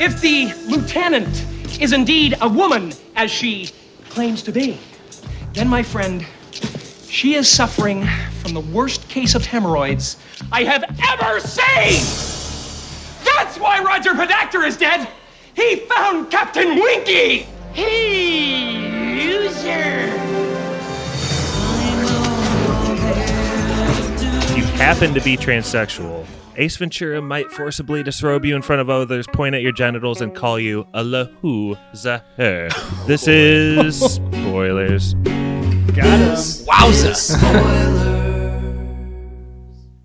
If the lieutenant is indeed a woman, as she claims to be, then, my friend, she is suffering from the worst case of hemorrhoids I have ever seen! That's why Roger Podacter is dead! He found Captain Winky! Hey, loser! If you happen to be transsexual, Ace Ventura might forcibly disrobe you in front of others, point at your genitals, and call you a lahu zaher. This is spoilers. Got us.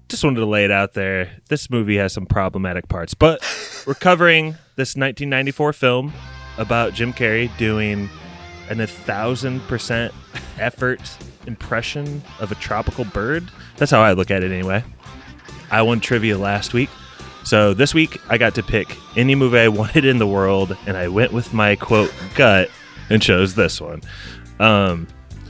Just wanted to lay it out there. This movie has some problematic parts, but we're covering this 1994 film about Jim Carrey doing an a thousand percent effort impression of a tropical bird. That's how I look at it anyway. I won trivia last week. So this week I got to pick any movie I wanted in the world, and I went with my quote gut and chose this one. Um,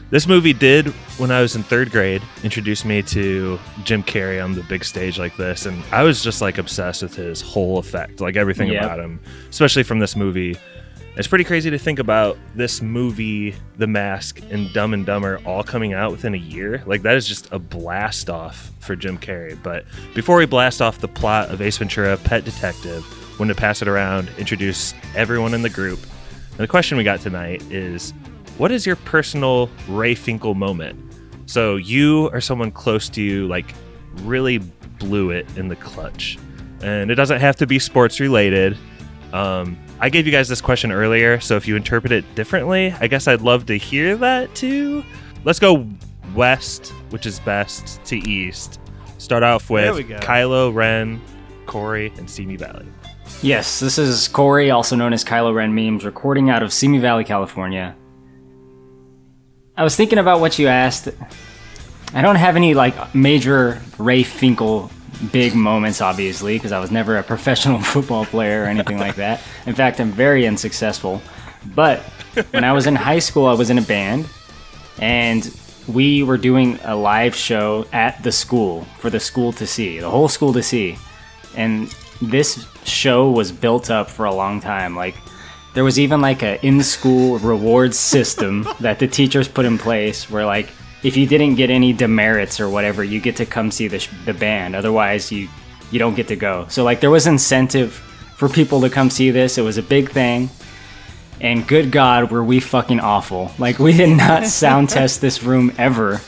this movie did, when I was in third grade, introduce me to Jim Carrey on the big stage like this, and I was just like obsessed with his whole effect, like everything Yep. about him, especially from this movie. It's pretty crazy to think about this movie, The Mask, and Dumb and Dumber all coming out within a year. Like that is just a blast off for Jim Carrey. But before we blast off the plot of Ace Ventura: Pet Detective, when to pass it around, introduce everyone in the group. And the question we got tonight is, what is your personal Ray Finkel moment? So you or someone close to you, like, really blew it in the clutch, and it doesn't have to be sports related. Um, I gave you guys this question earlier, so if you interpret it differently, I guess I'd love to hear that too. Let's go west, which is best, to east. Start off with. Kylo Ren, Corey, and Simi Valley. Yes, this is Corey, also known as Kylo Ren Memes, recording out of Simi Valley, California. I was thinking about what you asked. I don't have any like major Ray Finkel big moments, obviously, because I was never a professional football player or anything like that. In fact, I'm very unsuccessful. But when I was in high school, I was in a band, and we were doing a live show at the school for the school to see, the whole school to see. And this show was built up for a long time. Like, there was even like a in-school reward system that the teachers put in place where like if you didn't get any demerits or whatever you get to come see the, sh- the band. Otherwise you you don't get to go. So like there was incentive for people to come see this. It was a big thing. And good god were we fucking awful. Like we did not sound test this room ever.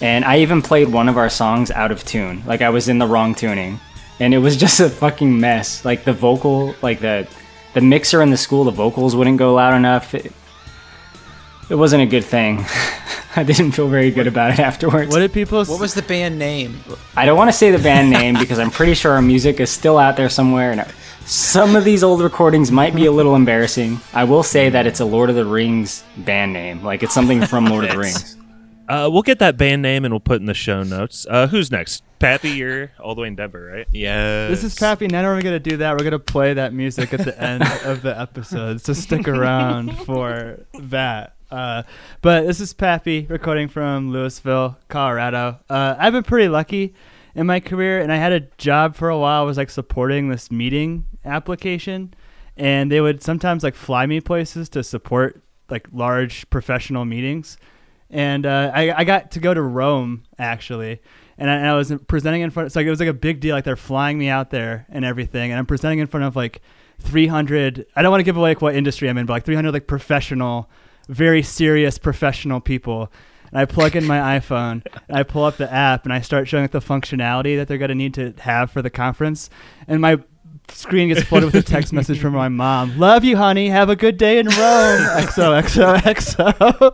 And i even played one of our songs out of tune. Like i was in the wrong tuning. And it was just a fucking mess. Like the vocal like the the mixer in the school the vocals wouldn't go loud enough. It, it wasn't a good thing i didn't feel very good about it afterwards What did people? What was the band name? I don't want to say the band name because I'm pretty sure our music is still out there somewhere. And some of these old recordings might be a little embarrassing. I will say that it's a Lord of the Rings band name. Like it's something from Lord of the Rings. Uh, we'll get that band name and we'll put in the show notes. Uh, who's next? Pappy, you're all the way in Denver, right? Yes. This is Pappy. Now we're gonna do that. We're gonna play that music at the end of the episode. So stick around for that. Uh, but this is Pappy recording from Louisville, Colorado. Uh, I've been pretty lucky in my career, and I had a job for a while. I was like supporting this meeting application, and they would sometimes like fly me places to support like large professional meetings. And uh, I, I got to go to Rome actually, and I, and I was presenting in front. It's like it was like a big deal. Like they're flying me out there and everything, and I'm presenting in front of like 300. I don't want to give away like what industry I'm in, but like 300 like professional, very serious professional people. And I plug in my iPhone, and I pull up the app, and I start showing like the functionality that they're gonna need to have for the conference, and my screen gets flooded with a text message from my mom. Love you, honey. Have a good day in Rome. XO, XO, XO.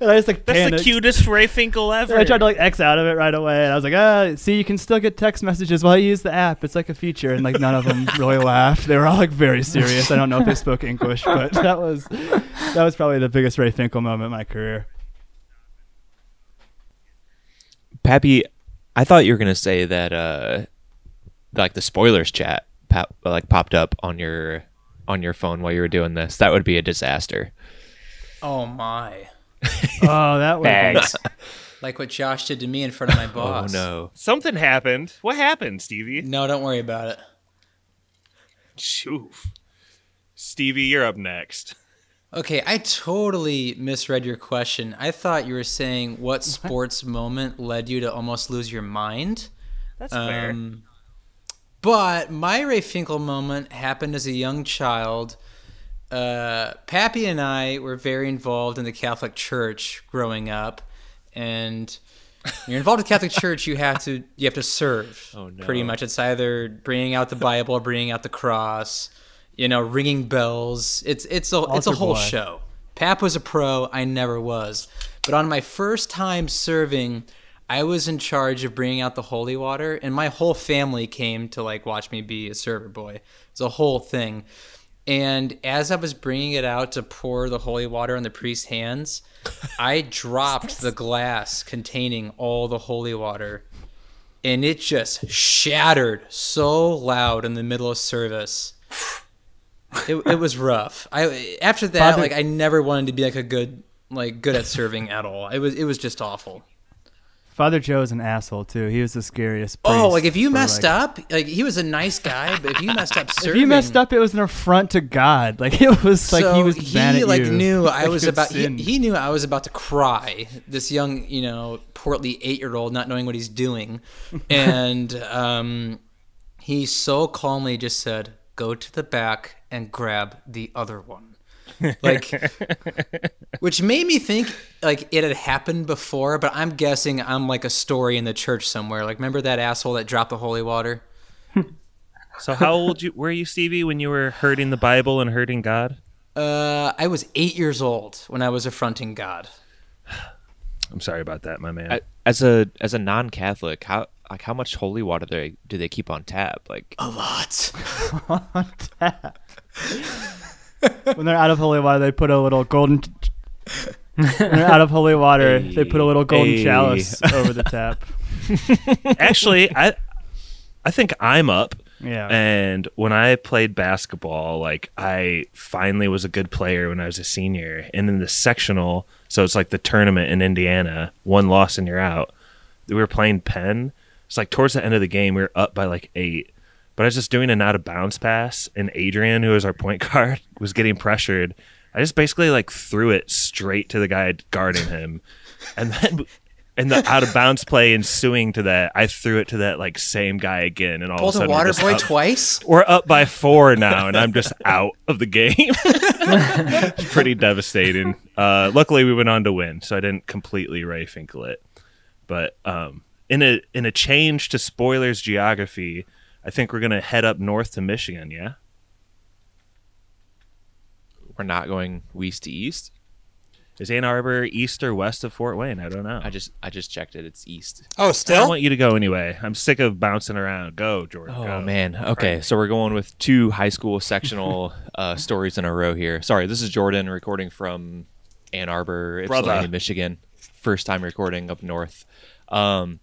and I just like That's panicked. the cutest Ray Finkel ever. I tried to like X out of it right away, and I was like, "Ah, see, you can still get text messages while you use the app. It's like a feature." And like none of them really laughed. They were all like very serious. I don't know if they spoke English, but that was that was probably the biggest Ray Finkel moment in my career. Pappy, I thought you were gonna say that uh like the spoilers chat pop, like popped up on your on your phone while you were doing this. That would be a disaster. Oh my! Oh, that was Bags. Like what Josh did to me in front of my boss. Oh no. Something happened. What happened, Stevie? No, don't worry about it. Shoof. Stevie, you're up next. Okay, I totally misread your question. I thought you were saying what sports moment led you to almost lose your mind. That's fair. Um, But my Ray Finkel moment happened as a young child. Uh, Pappy and I were very involved in the Catholic Church growing up, and when you're involved with Catholic Church, you have to you have to serve. Oh, no. Pretty much, it's either bringing out the Bible, or bringing out the cross, you know, ringing bells. It's it's a it's a whole boy. show. Pap was a pro. I never was. But on my first time serving, I was in charge of bringing out the holy water, and my whole family came to like watch me be a server boy. It was a whole thing. And as I was bringing it out to pour the holy water on the priest's hands, I dropped the glass containing all the holy water, and it just shattered so loud in the middle of service. It, it was rough. I after that, like I never wanted to be like a good like good at serving at all. It was it was just awful. Father Joe's an asshole too. He was the scariest. Person. Oh, like if you messed like- up, like he was a nice guy, but if you messed up serving, If you messed up, it was an affront to God. Like it was like so he was mad at like you. knew I was about he, he knew I was about to cry. This young, you know, portly eight year old not knowing what he's doing, and um, he so calmly just said, "Go to the back and grab the other one." Like which made me think like it had happened before but i'm guessing i'm like a story in the church somewhere like remember that asshole that dropped the holy water So how old you were you, Stevie, when you were hurting the Bible and hurting God? uh i was eight years old when i was affronting god I'm sorry about that, my man. I- As a as a non-Catholic, how like how much holy water do they do they keep on tap? Like a lot when they're out of holy water, they put a little golden. when they're out of holy water, they put a little golden Hey. chalice over the tap. Actually, I I think I'm up. Yeah. And when I played basketball, like I finally was a good player when I was a senior. And in the sectional, so it's like the tournament in Indiana, one loss and you're out. We were playing Penn. It's like towards the end of the game, we were up by like eight. But I was just doing an out of bounds pass, and Adrian, who was our point guard, was getting pressured. I just basically like threw it straight to the guy guarding him, and then in the out of bounds play ensuing to that, I threw it to that like same guy again, and all pulled of a a sudden we're water boy up- twice we're up by four now, and I'm just out of the game. it's pretty devastating. Uh, luckily, we went on to win, so I didn't completely Ray Finkel it. But um, in a in a change to spoilers geography, I think we're gonna head up north to Michigan. Yeah, we're not going west to east. is Ann Arbor east or west of Fort Wayne? I don't know. I just I just checked it. It's east. Oh, still? I still? want you to go anyway. I'm sick of bouncing around. Go, Jordan. Oh go. man. Okay, so we're going with two high school sectional uh, stories in a row here. Sorry, this is Jordan recording from Ann Arbor, Brother. Ypsilanti, Michigan. First time recording up north. Um,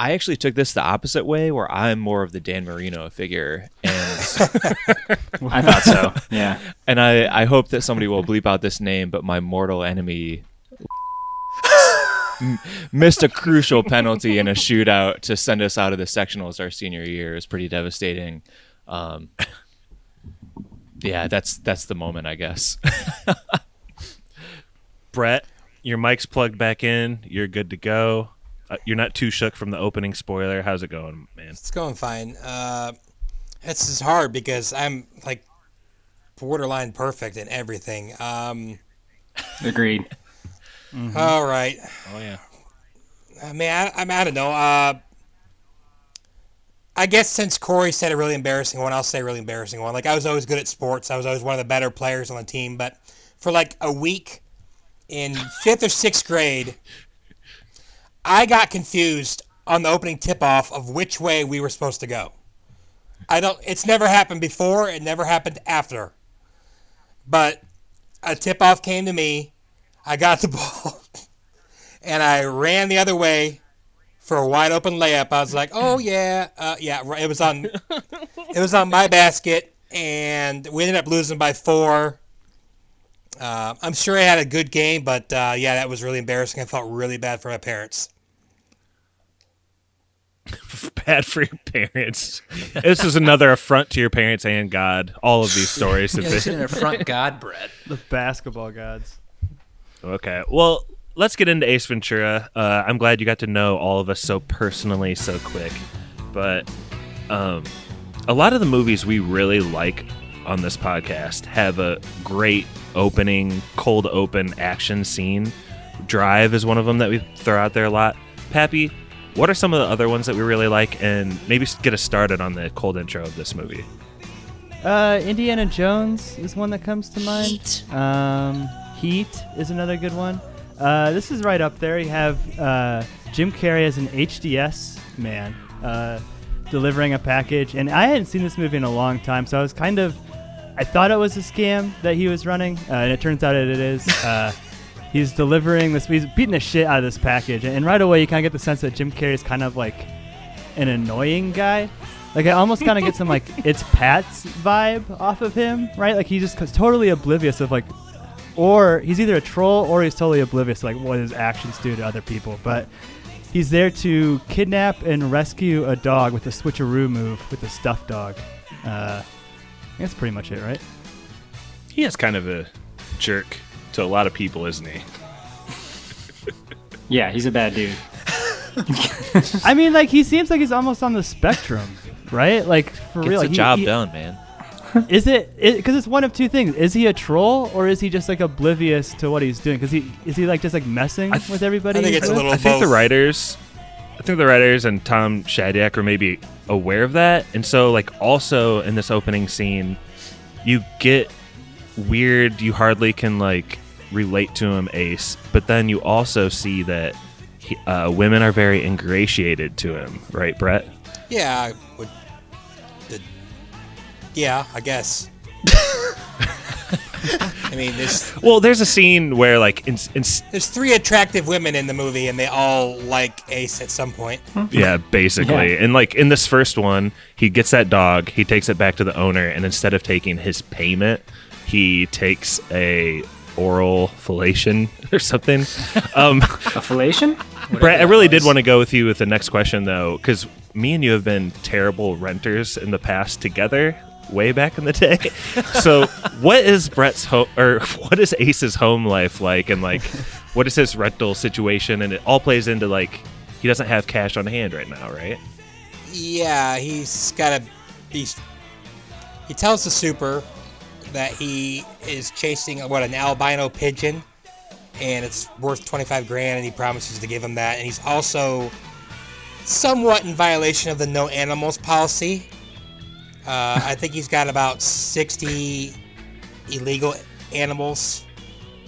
I actually took this the opposite way, where I'm more of the Dan Marino figure, and I thought so. Yeah. and I I hope that somebody will bleep out this name, but my mortal enemy m- missed a crucial penalty in a shootout to send us out of the sectionals our senior year. It was pretty devastating. Um, yeah, that's that's the moment, I guess. Brett, your mic's plugged back in. You're good to go. Uh, you're not too shook from the opening spoiler. How's it going, man? It's going fine. Uh, it's is hard because I'm like borderline perfect in everything. Um, Agreed. all right. Oh yeah. I mean, I, I, mean, I don't know. Uh, I guess since Corey said a really embarrassing one, I'll say a really embarrassing one. Like, I was always good at sports. I was always one of the better players on the team. But for like a week in fifth or sixth grade, I got confused on the opening tip off of which way we were supposed to go. I don't, it's never happened before, it never happened after. But a tip off came to me. I got the ball and I ran the other way for a wide open layup. I was like, "Oh yeah, uh, yeah." It was on, it was on my basket, and we ended up losing by four. Uh, I'm sure I had a good game, but uh, yeah, that was really embarrassing. I felt really bad for my parents. bad for your parents. This is another affront to your parents and God. All of these stories have Yeah, this is been an affront God, Brett. The basketball gods. okay. Well, let's get into Ace Ventura. Uh, I'm glad you got to know all of us so personally, so quick. But um, a lot of the movies we really like on this podcast have a great opening, cold open action scene. Drive is one of them that we throw out there a lot. Pappy, what are some of the other ones that we really like? And maybe get us started on the cold intro of this movie. Uh, Indiana Jones is one that comes to mind. Um, Heat is another good one. Uh, this is right up there. You have uh, Jim Carrey as an HDS man uh, delivering a package, and I hadn't seen this movie in a long time, so I was kind of, I thought it was a scam that he was running, uh, and it turns out it is. Uh, he's delivering this. He's beating the shit out of this package, and right away you kind of get the sense that Jim Carrey is kind of like an annoying guy. Like I almost kind of get some like it's Pat's vibe off of him, right? Like he's just totally oblivious of like, or he's either a troll or he's totally oblivious to like what his actions do to other people. But he's there to kidnap and rescue a dog with a switcheroo move with a stuffed dog. Uh, that's pretty much it, right? He is kind of a jerk to a lot of people, isn't he? Yeah, he's a bad dude. I mean, like he seems like he's almost on the spectrum, right? Like for Gets real. the he- job he- done, man. Is it because it's one of two things? Is he a troll or is he just like oblivious to what he's doing? Because he is he like just like messing th- with everybody? I think it's a little I think the writers, I think the writers and Tom Shadyac are maybe aware of that, and so like also in this opening scene, you get weird. You hardly can like relate to him, Ace, but then you also see that he, uh, women are very ingratiated to him, right, Brett? Yeah, I would. The, yeah, I guess. I mean, there's Well, there's a scene where like in, in there's three attractive women in the movie, and they all like Ace at some point. Yeah, basically. Yeah. And like in this first one, he gets that dog, he takes it back to the owner, and instead of taking his payment, he takes a oral fellation or something. Um, A fellation? Brett, I that really did want to go with you with the next question though, because me and you have been terrible renters in the past together, way back in the day. so, what is Brett's home, or what is Ace's home life like, and like, what is his rental situation? And it all plays into like, he doesn't have cash on hand right now, right? Yeah, he's got a. He's. He tells the super that he is chasing what an albino pigeon, and it's worth twenty five grand, and he promises to give him that. And he's also somewhat in violation of the no animals policy. Uh, I think he's got about sixty illegal animals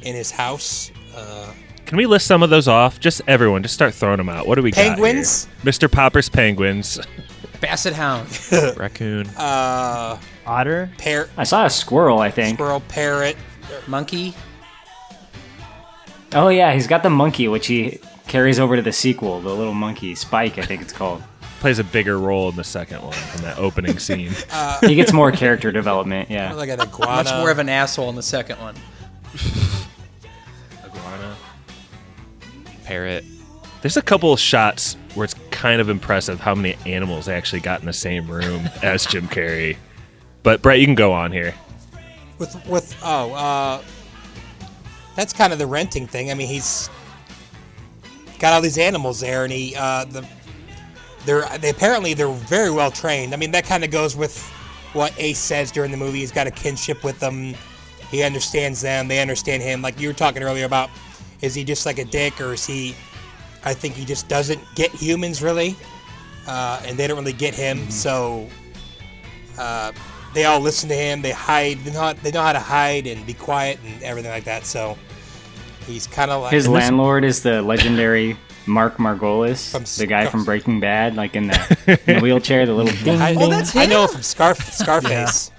in his house. Uh, Can we list some of those off? Just everyone, just start throwing them out. What do we Penguins? got? here? Mr. Popper's penguins. Basset Hound, Raccoon. uh, Otter. parrot, I saw a squirrel, I think. squirrel, parrot. Monkey. Oh, yeah, he's got the monkey, which he carries over to the sequel, the little monkey, Spike, I think it's called. Plays a bigger role in the second one in that opening scene. He gets more character development, yeah. Like an iguana. Much more of an asshole in the second one. Iguana. Parrot. There's a couple of shots where it's kind of impressive how many animals actually got in the same room as Jim Carrey. But Brett, you can go on here. with with oh uh that's kind of the renting thing i mean he's got all these animals there and he uh the they're they apparently they're very well trained. I mean that kind of goes with what ace says during the movie. He's got a kinship with them. He understands them. They understand him. Like you were talking earlier about is he just like a dick or is he i think he just doesn't get humans really uh, and they don't really get him. So uh, they all listen to him. They hide. They know, how, they know how to hide and be quiet and everything like that. So he's kind of like His and this- landlord is the legendary Mark Margolis, From the guy Scar- from Breaking Bad, like in the, in the wheelchair, the little ding, I, ding. I know from Scar Scarface.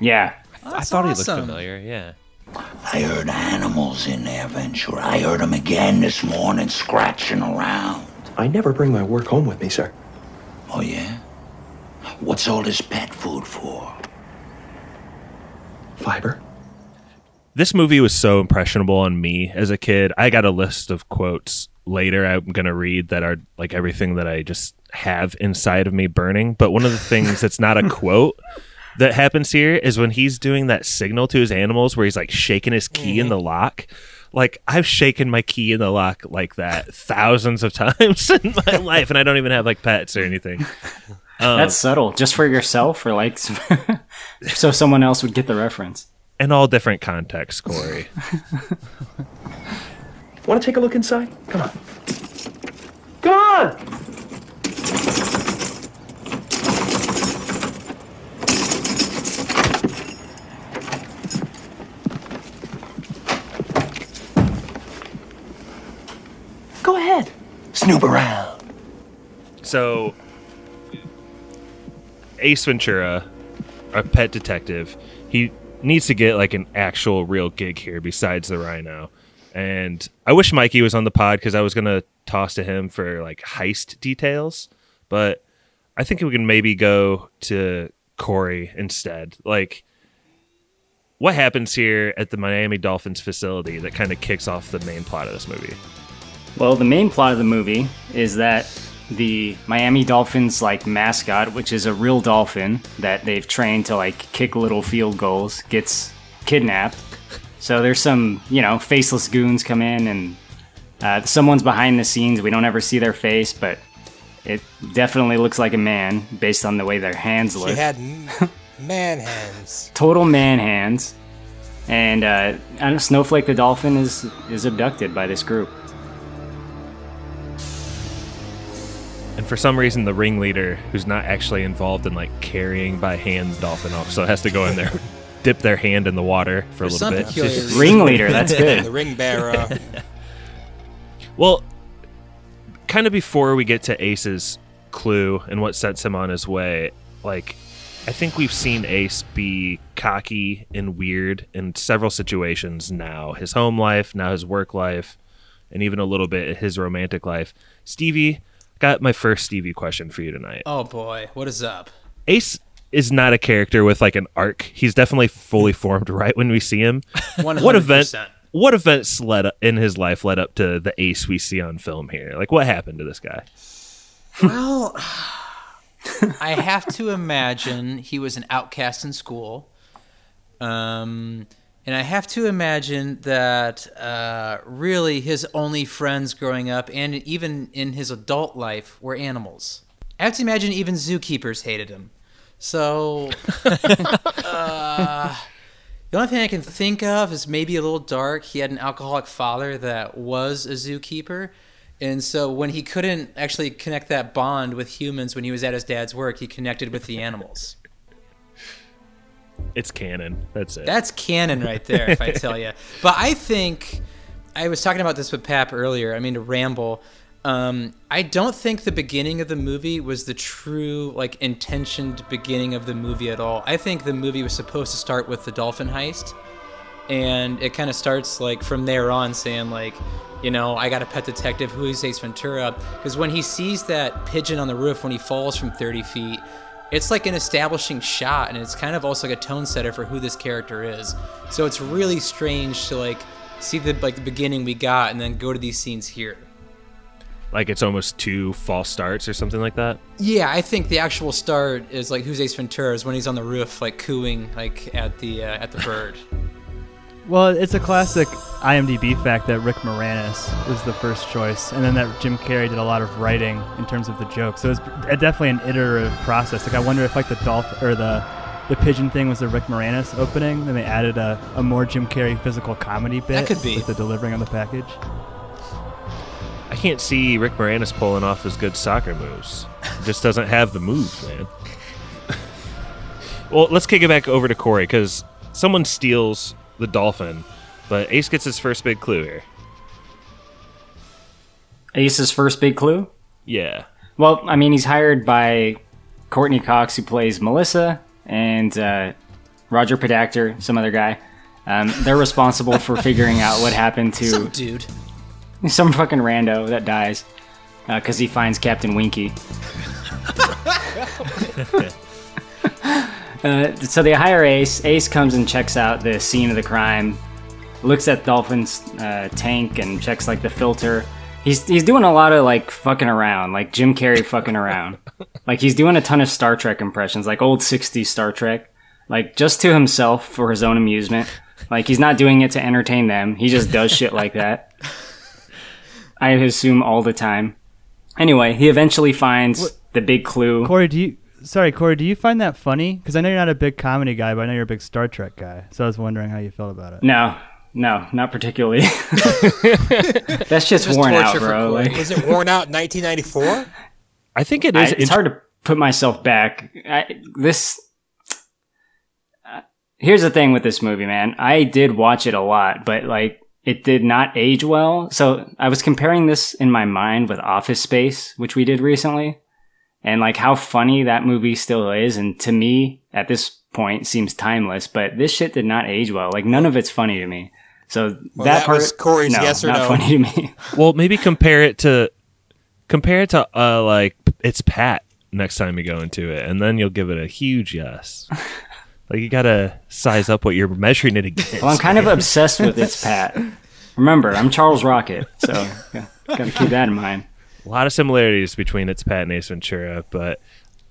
Yeah. I thought he looked familiar. Yeah. I heard animals in there, Ventura. I heard them again this morning scratching around. I never bring my work home with me, sir. Oh, yeah? What's all this pet food for? Fiber. This movie was so impressionable on me as a kid. I got a list of quotes later I'm gonna read that are like everything that I just have inside of me burning. But one of the things that's not a quote that happens here is when he's doing that signal to his animals where he's like shaking his key in the lock. Like I've shaken my key in the lock like that thousands of times in my life, and I don't even have like pets or anything. Um, That's subtle, just for yourself, or like so someone else would get the reference. In all different contexts, Corey. Want to take a look inside? Come on. Come on! Go ahead. Snoop around. So, Ace Ventura, our pet detective, he needs to get like an actual real gig here besides the Rhino. And I wish Mikey was on the pod because I was gonna toss to him for like heist details, but I think we can maybe go to Corey instead. Like, what happens here at the Miami Dolphins facility that kind of kicks off the main plot of this movie? Well, the main plot of the movie is that the Miami Dolphins like mascot, which is a real dolphin that they've trained to like kick little field goals, gets kidnapped. So there's some, you know, faceless goons come in and uh, someone's behind the scenes. We don't ever see their face, but it definitely looks like a man based on the way their hands look. She had man hands. Total man hands. And uh, I don't know, Snowflake the dolphin is is abducted by this group. And for some reason, the ringleader, who's not actually involved in like carrying by hand the dolphin, also has to go in there, dip their hand in the water for a little bit. peculiar reason. Ringleader, that's good. the ring bearer. Well, kind of before we get to Ace's clue and what sets him on his way, like I think we've seen Ace be cocky and weird in several situations now. His home life, now his work life, and even a little bit his romantic life. Stevie, got my first Stevie question for you tonight. Oh boy, what is up? Ace is not a character with like an arc. He's definitely fully formed right when we see him. What event? 100%. What events led in his life led up to the Ace we see on film here? Like what happened to this guy? Well, I have to imagine he was an outcast in school. Um, and I have to imagine that uh, really his only friends growing up and even in his adult life were animals. I have to imagine even zookeepers hated him. So, uh, the only thing I can think of is maybe a little dark. He had an alcoholic father that was a zookeeper. And so when he couldn't actually connect that bond with humans when he was at his dad's work, he connected with the animals. It's canon. That's it. That's canon right there, if I tell you. But I think I was talking about this with Pap earlier. I mean, to ramble. Um, I don't think the beginning of the movie was the true, like, intentioned beginning of the movie at all. I think the movie was supposed to start with the dolphin heist, and it kind of starts like from there on, saying like, you know, I got a pet detective who is Ace Ventura, because when he sees that pigeon on the roof when he falls from 30 feet, it's like an establishing shot, and it's kind of also like a tone setter for who this character is. So it's really strange to like see the like the beginning we got, and then go to these scenes here. like it's almost two false starts or something like that. Yeah, I think the actual start is like who's Ace Ventura is when he's on the roof, like cooing like at the uh, at the bird. Well, it's a classic IMDb fact that Rick Moranis was the first choice, and then that Jim Carrey did a lot of writing in terms of the jokes. So it's definitely an iterative process. Like I wonder if like the dolphin or the the pigeon thing was the Rick Moranis opening, then they added a, a more Jim Carrey physical comedy bit. that could be. with the delivering on the package. I can't see Rick Moranis pulling off his good soccer moves. Just doesn't have the moves, man. well, let's kick it back over to Corey because someone steals the dolphin, but Ace gets his first big clue here. Ace's first big clue? Yeah. Well, I mean, he's hired by Courteney Cox, who plays Melissa, and uh, Roger Podacter, some other guy. Um, they're responsible for figuring out what happened to Some dude. some fucking rando that dies because he finds Captain Winky. uh, so they hire Ace. Ace comes and checks out the scene of the crime, looks at Dolphin's uh, tank and checks like the filter. He's he's doing a lot of like fucking around, like Jim Carrey fucking around. like he's doing a ton of Star Trek impressions, like old '60s Star Trek, like just to himself for his own amusement. Like he's not doing it to entertain them. He just does shit like that. I assume all the time. Anyway, he eventually finds the big clue. Corey, do you? Sorry, Corey, do you find that funny? Because I know you're not a big comedy guy, but I know you're a big Star Trek guy. So I was wondering how you felt about it. No, no, not particularly. That's shit's Just worn out, bro. Corey. Like, Was it worn out in 1994? I think it I, is. it's hard to put myself back. I, this. uh, here's the thing with this movie, man. I did watch it a lot, but like it did not age well. So I was comparing this in my mind with Office Space, which we did recently, and like how funny that movie still is, and to me at this point seems timeless. But this shit did not age well. Like none of it's funny to me. So Well, that, that part, was Corey's no, yes or not no. funny to me. well, maybe compare it to compare it to uh like it's Pat next time you go into it, and then you'll give it a huge yes. like you gotta size up what you're measuring it against. Well, I'm kind of obsessed with It's Pat. Remember, I'm Charles Rocket, so yeah, gotta keep that in mind. A lot of similarities between It's Pat and Ace Ventura, but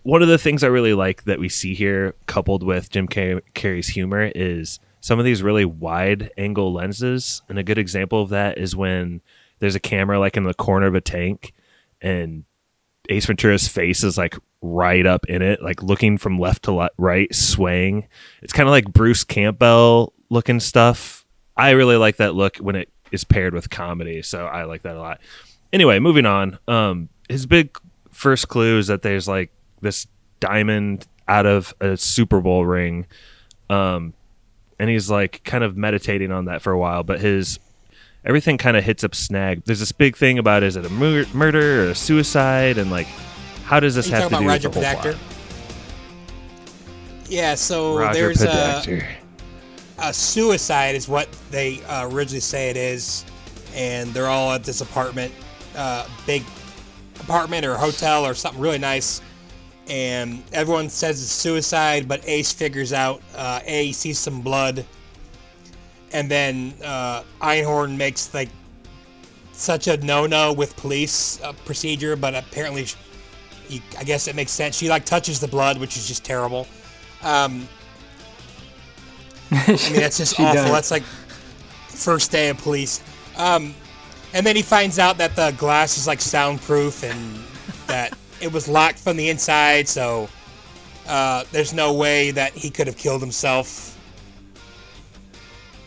one of the things I really like that we see here, coupled with Jim Car- Carrey's humor, is some of these really wide angle lenses. And a good example of that is when there's a camera like in the corner of a tank, and Ace Ventura's face is like right up in it, like looking from left to le- right, swaying. It's kind of like Bruce Campbell looking stuff. I really like that look when it is paired with comedy, so I like that a lot. Anyway, moving on. Um, his big first clue is that there's like this diamond out of a Super Bowl ring, um, and he's like kind of meditating on that for a while. But his everything kind of hits up snag. There's this big thing about is it a mur- murder or a suicide, and like how does this have to do about with Roger the whole Podacter? plot? Yeah, so Roger there's a, a suicide is what they uh, originally say it is, and they're all at this apartment, uh, big apartment or hotel or something really nice, and everyone says it's suicide, but Ace figures out uh, A sees some blood, and then uh, Einhorn makes like such a no-no with police uh, procedure, but apparently, sh- you, I guess it makes sense. She like touches the blood, which is just terrible. Um, I mean, that's just awful. does. That's like first day of police. Um, and then he finds out that the glass is like soundproof and that it was locked from the inside, so uh, there's no way that he could have killed himself.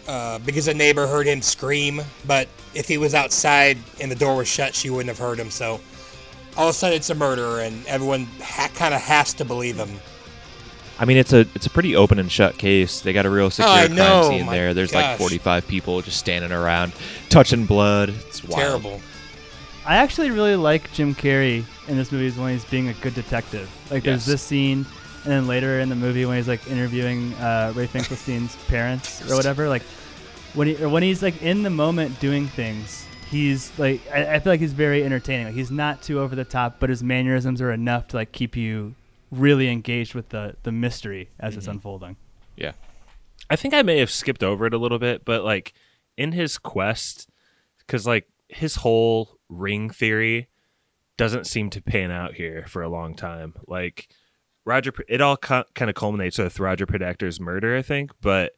Uh, because a neighbor heard him scream, but if he was outside and the door was shut, she wouldn't have heard him. So all of a sudden, it's a murder, and everyone ha- kind of has to believe him. I mean, it's a it's a pretty open and shut case. They got a real secure Oh, crime know, scene my there. There's like 45 people just standing around, touching blood. It's wild. Terrible. I actually really like Jim Carrey in this movie when he's being a good detective. Like there's Yes. this scene, and then later in the movie when he's like interviewing uh, Ray Finkelstein's parents or whatever. Like when he or when he's like in the moment doing things, he's like I, I feel like he's very entertaining. Like he's not too over the top, but his mannerisms are enough to like keep you really engaged with the the mystery as it's mm-hmm. unfolding. Yeah. I think I may have skipped over it a little bit, but like in his quest, because like his whole ring theory doesn't seem to pan out here for a long time. Like Roger, it all co- kind of culminates with Roger Podacter's murder, I think, but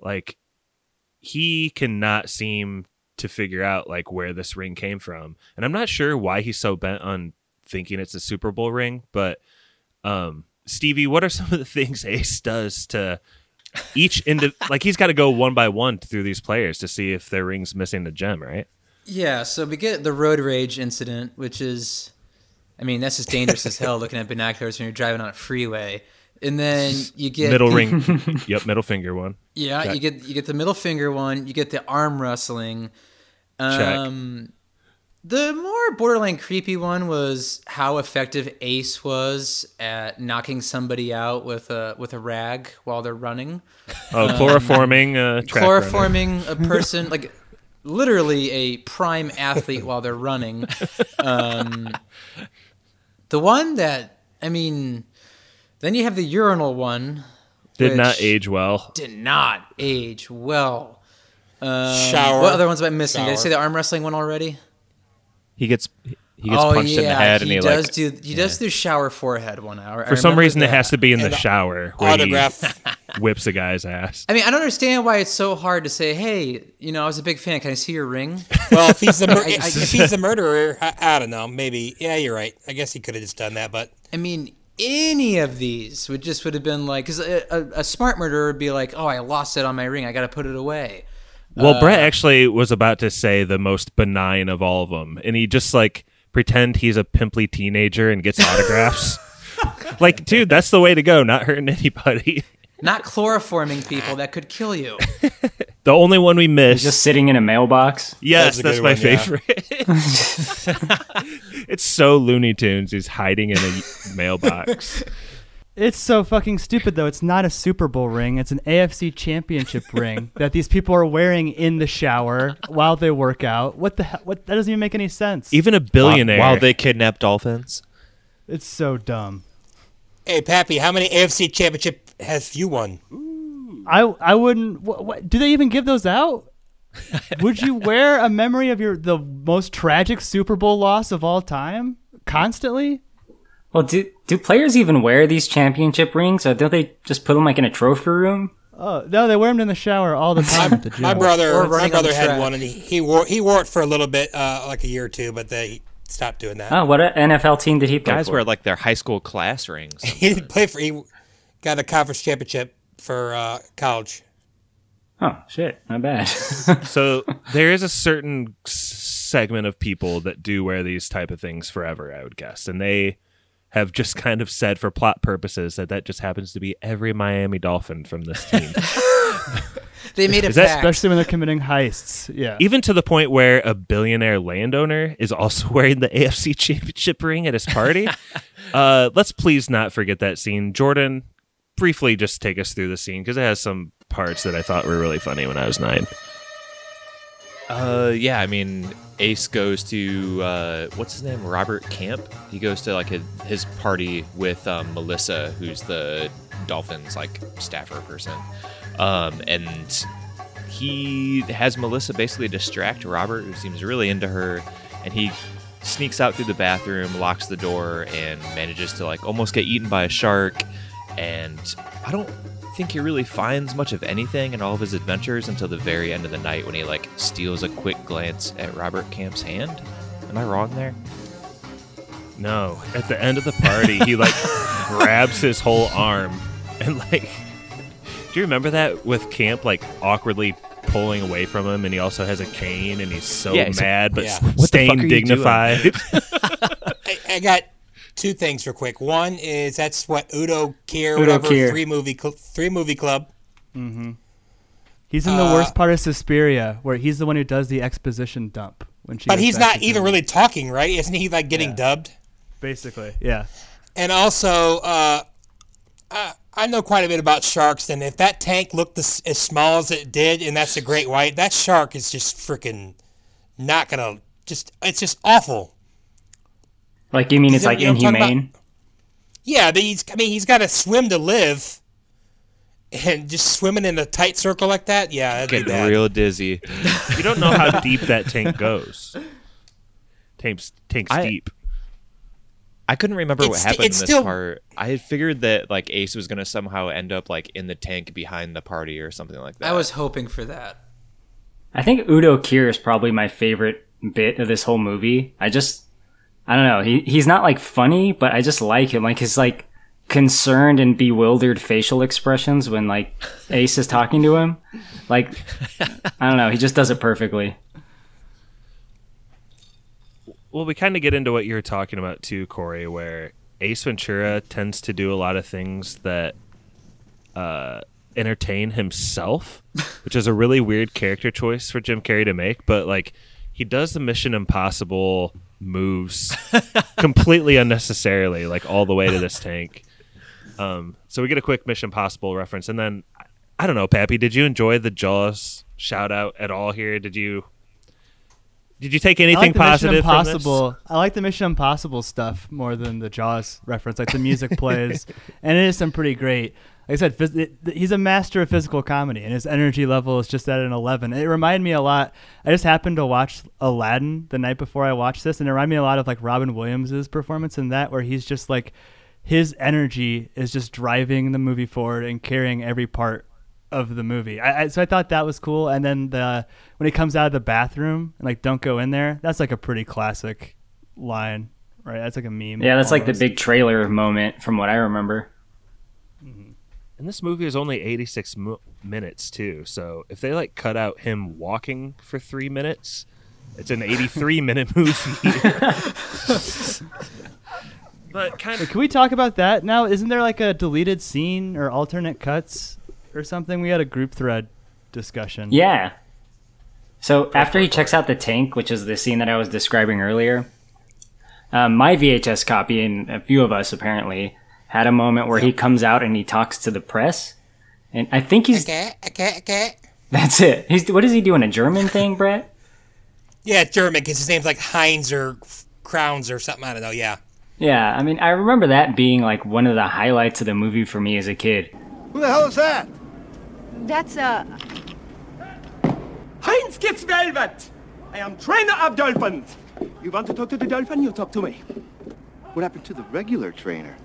like he cannot seem to figure out like where this ring came from, and I'm not sure why he's so bent on thinking it's a Super Bowl ring, but um Stevie, what are some of the things Ace does to each indi- like he's got to go one by one through these players to see if their ring's missing the gem, right? Yeah, so we get the road rage incident, which is, I mean, that's just dangerous as hell looking at binoculars when you're driving on a freeway. And then you get middle ring, yep, middle finger one. Yeah, Check. you get you get the middle finger one. You get the arm wrestling. Check. Um, the more borderline creepy one was how effective Ace was at knocking somebody out with a with a rag while they're running. Oh, chloroforming, uh, track runner. chloroforming a person like literally a prime athlete while they're running. Um, the one that I mean, then you have the urinal one. Did not age well. Did not age well. Um, Shower. What other ones am I missing? Did I Shower. say the arm wrestling one already? He gets he gets oh punched yeah, in the head, he and he does like do he does do shower forehead one hour. For some reason, it has to be in the And shower where Autograph. he whips a guy's ass. I mean, I don't understand why it's so hard to say, "Hey, you know, I was a big fan. Can I see your ring?" well, if he's the mur- I- I- if, if he's the murderer, I, I don't know. Maybe. Yeah, you're right. I guess he could have just done that, but I mean, any of these would just would have been like, because a, a, a smart murderer would be like, "Oh, I lost it on my ring. I got to put it away." Well, Uh, Brett actually was about to say the most benign of all of them, and he just like pretend he's a pimply teenager and gets autographs. like, dude, that's the way to go. Not hurting anybody. Not chloroforming people that could kill you. The only one we He's missed. just sitting in a mailbox. yes, That's that's, my good one, yeah. favorite. it's so Looney Tunes. He's hiding in a mailbox. It's so fucking stupid though. It's not a Super Bowl ring. It's an AFC Championship ring that these people are wearing in the shower while they work out. What the hell? What that doesn't even make any sense. Even a billionaire. while they kidnap dolphins. it's so dumb. hey, Pappy, how many AFC championship has you won? I I wouldn't. What, what, do they even give those out? Would you wear a memory of your the most tragic Super Bowl loss of all time constantly? Well, do do players even wear these championship rings, or don't they just put them like in a trophy room? Oh no, they wear them in the shower all the time at the gym. My brother, Or my brother had track. one, and he, he wore he wore it for a little bit, uh, like a year or two, but they stopped doing that. Oh, what a NFL team did he play for? Guys for? wear like their high school class rings. He didn't play for. He got a conference championship for uh, college. oh shit, not bad. So there is a certain segment of people that do wear these type of things forever, I would guess, and they have just kind of said for plot purposes that that just happens to be every Miami Dolphin from this team. They made a Is that especially when they're committing heists. Yeah. Even to the point where a billionaire landowner is also wearing the AFC Championship ring at his party. uh, let's please not forget that scene. Jordan, briefly just take us through the scene because it has some parts that I thought were really funny when I was nine. Uh, yeah, I mean, Ace goes to uh, what's his name, Robert Camp. He goes to like his, his party with um, Melissa, who's the Dolphins like staffer person, um, and he has Melissa basically distract Robert, who seems really into her, and he sneaks out through the bathroom, locks the door, and manages to like almost get eaten by a shark. And I don't think he really finds much of anything in all of his adventures until the very end of the night when he like steals a quick glance at Robert Camp's hand. Am I wrong there? No, at the end of the party, he like grabs his whole arm and like. Do you remember that with Camp like awkwardly pulling away from him, and he also has a cane, and he's so Yeah, he's like, mad but Yeah. s- What the fuck staying are you doing? dignified. I, I got two things real quick. One is that's what Udo Kier, Udo whatever, Kier. three movie cl- three movie club. Mm-hmm. He's in the Uh, worst part of Suspiria, where he's the one who does the exposition dump when she. But he's not even Germany. really talking, right? Isn't he like getting Yeah. dubbed? Basically, yeah. And also, uh, I, I know quite a bit about sharks, and if that tank looked as, as small as it did, and that's a great white, that shark is just freaking not gonna just. It's just awful. Like you mean it's like you know what I'm talking inhumane? Yeah, but he's. I mean, he's got to swim to live, and just swimming in a tight circle like that. Yeah, that'd be bad. real dizzy. you don't know how deep that tank goes. Tank's tank's I- deep. I couldn't remember what happened in this still- part. I had figured that like Ace was gonna somehow end up like in the tank behind the party or something like that. I was hoping for that. I think Udo Kier is probably my favorite bit of this whole movie. I just, I don't know. He he's not like funny, but I just like him. Like his like concerned and bewildered facial expressions when like Ace is talking to him. Like, I don't know. He just does it perfectly. Well, we kind of get into what you're talking about too, Corey, where Ace Ventura tends to do a lot of things that uh, entertain himself, which is a really weird character choice for Jim Carrey to make. But like, he does the Mission Impossible moves completely unnecessarily, like all the way to this tank. Um, so we get a quick Mission Impossible reference, and then I don't know, Pappy, did you enjoy the Jaws shout out at all here? Did you? Did you take I anything like Mission positive from? Impossible. I like the Mission Impossible stuff more than the Jaws reference. Like the music plays, and it is some pretty great. Like I said, phys- he's a master of physical comedy, and his energy level is just at an 11. It reminded me a lot. I just happened to watch Aladdin the night before I watched this, and it reminded me a lot of like Robin Williams' performance in that, where he's just like, his energy is just driving the movie forward and carrying every part of the movie. I, I, so I thought that was cool. And then the when he comes out of the bathroom and like, don't go in there, that's like a pretty classic line, right? That's like a meme. Yeah, that's like the big trailer moment from what I remember. And this movie is only 86 mo- minutes too. So if they like cut out him walking for 3 minutes, it's an 83 minute movie. but kind of Can we talk about that now? Isn't there like a deleted scene or alternate cuts or something? We had a group thread discussion. Yeah. So after he checks out the tank, which is the scene that I was describing earlier, um, my VHS copy and a few of us apparently had a moment where he comes out and he talks to the press, and I think he's Okay, okay, okay. that's it. He's what is he doing? A German thing, Brett? Yeah, German because his name's like Heinz or Crowns or something. I don't know. Yeah. Yeah, I mean I remember that being like one of the highlights of the movie for me as a kid. Who the hell is that? That's uh Heinz gets velvet. I am trainer of dolphins. You want to talk to the dolphin? You talk to me. What happened to the regular trainer?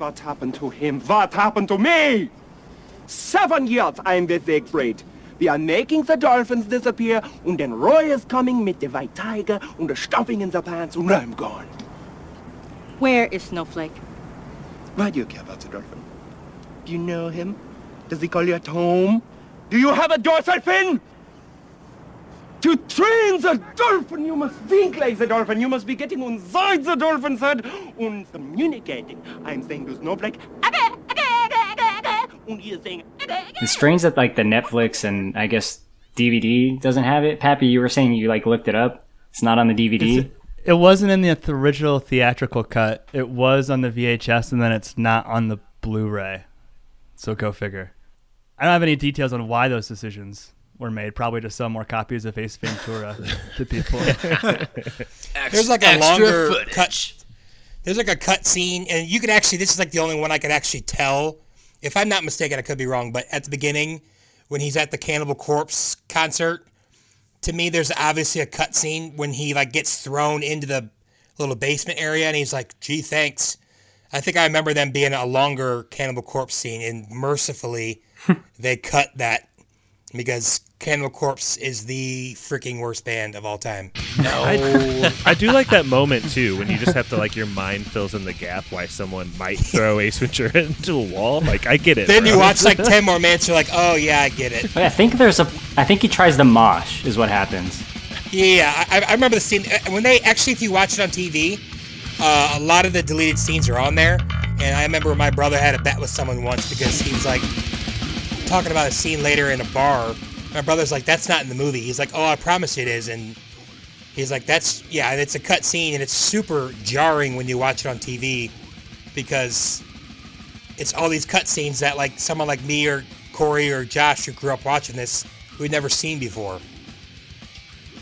What happened to him? What happened to me? Seven years I'm with Siegfried. We are making the dolphins disappear, and then Roy is coming with the white tiger and the stuffing in the pants, and I'm gone. where is Snowflake? Why do you care about the dolphin? Do you know him? Does he call you at home? Do you have a dorsal fin? To train the dolphin, you must think like the dolphin. You must be getting inside the dolphin's head and communicating. I'm saying to Snowflake, "Aga, aga, aga, aga, aga," and he is saying, "Aga, aga." It's strange that like the Netflix and I guess DVD doesn't have it. Pappy, you were saying you like looked it up. It's not on the DVD. It wasn't in the original theatrical cut. It was on the VHS, and then it's not on the Blu-ray. So go figure. I don't have any details on why those decisions were made. Probably to sell more copies of Ace Ventura to people. There's like a longer footage. cut. There's like a cut scene, and you could actually. This is like the only one I could actually tell. If I'm not mistaken, I could be wrong, but at the beginning, when he's at the Cannibal Corpse concert, to me, there's obviously a cut scene when he like gets thrown into the little basement area, and he's like, "Gee, thanks." I think I remember them being a longer Cannibal Corpse scene, and mercifully, they cut that because Cannibal Corpse is the freaking worst band of all time. I, I do like that moment too when you just have to like your mind fills in the gap why someone might throw Ace Ventura into a wall. Like I get it. Then bro. you watch like ten more minutes, you're like, oh yeah, I get it. But I think there's a. I think he tries the mosh, is what happens. Yeah, I, I remember the scene uh, when they actually, if you watch it on TV, uh, a lot of the deleted scenes are on there. And I remember my brother had a bet with someone once because he was like talking about a scene later in a bar. My brother's like, "That's not in the movie." He's like, "Oh, I promise it is." And he's like, "That's yeah, it's a cut scene, and it's super jarring when you watch it on TV because it's all these cut scenes that like someone like me or Corey or Josh who grew up watching this we'd never seen before.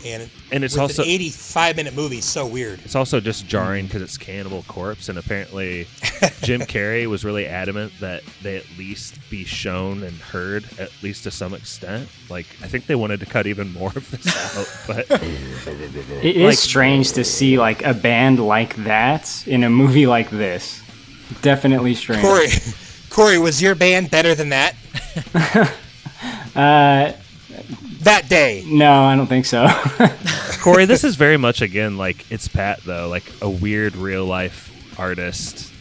And And it's with also- an 85 minute movie, so weird. It's also just jarring because it's Cannibal Corpse, and apparently Jim Carrey was really adamant that they at least be shown and heard, at least to some extent. Like, I think they wanted to cut even more of this out, but It is Like- strange to see like a band like that in a movie like this. Definitely strange. Corey, Corey, was your band better than that? Uh, that day. no, I don't think so. Corey, this is very much again like it's Pat though, like a weird real life artist,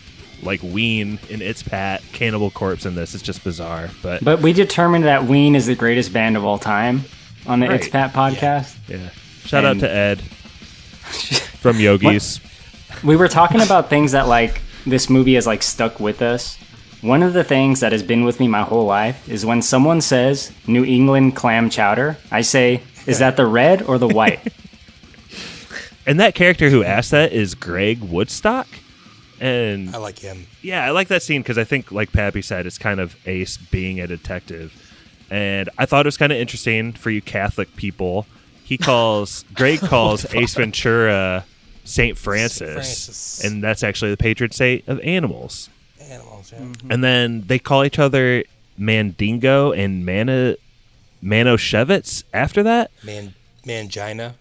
like Ween in It's Pat, Cannibal Corpse in this. It's just bizarre, but but we determined that Ween is the greatest band of all time on the Right. It's Pat podcast. yeah. Shout out to Ed from Yogis. we were talking about things that like this movie has like stuck with us. One of the things that has been with me my whole life is when someone says New England clam chowder, I say, is that the red or the white? And that character who asked that is Greg Woodstock. And I like him. Yeah, I like that scene because I think, like Pappy said, it's kind of Ace being a detective. And I thought it was kind of interesting for you Catholic people. He calls, Greg calls Ace Ventura Saint Francis, Francis. and that's actually the patron saint of animals. Animals. Yeah. Mm-hmm. And then they call each other Mandingo and Mana Manoshevitz after that? Man, mangina.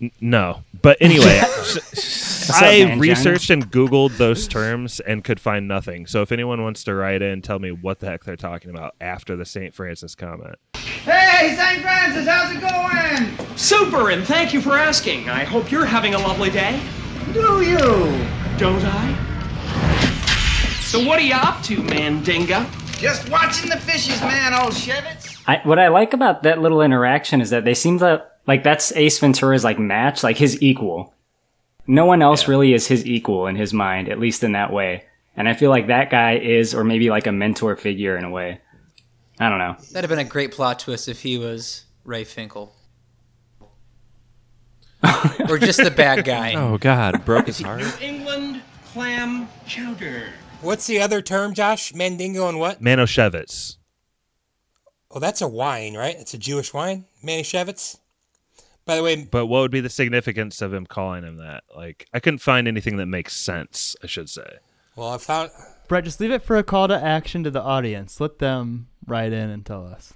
N- no. But anyway, I researched and Googled those terms and could find nothing. So if anyone wants to write in, tell me what the heck they're talking about after the St. Francis comment. Hey, St. Francis, how's it going? Super, and thank you for asking. I hope you're having a lovely day. Do you? Don't I? So what are you up to, Mandinga? Just watching the fishes, man, old Shevitz. I, what I like about that little interaction is that they seem to like that's Ace Ventura's like match, like his equal. No one else really is his equal in his mind, at least in that way. And I feel like that guy is, or maybe like a mentor figure in a way. I don't know. That'd have been a great plot twist if he was Ray Finkel. or just the bad guy. Oh God, broke his heart. New England clam chowder. What's the other term, Josh? Mandingo and what? Manoshevitz. Oh, that's a wine, right? It's a Jewish wine, Manischewitz. By the way, But what would be the significance of him calling him that? Like, I couldn't find anything that makes sense, I should say. well, I found Brett, just leave it for a call to action to the audience. Let them write in and tell us.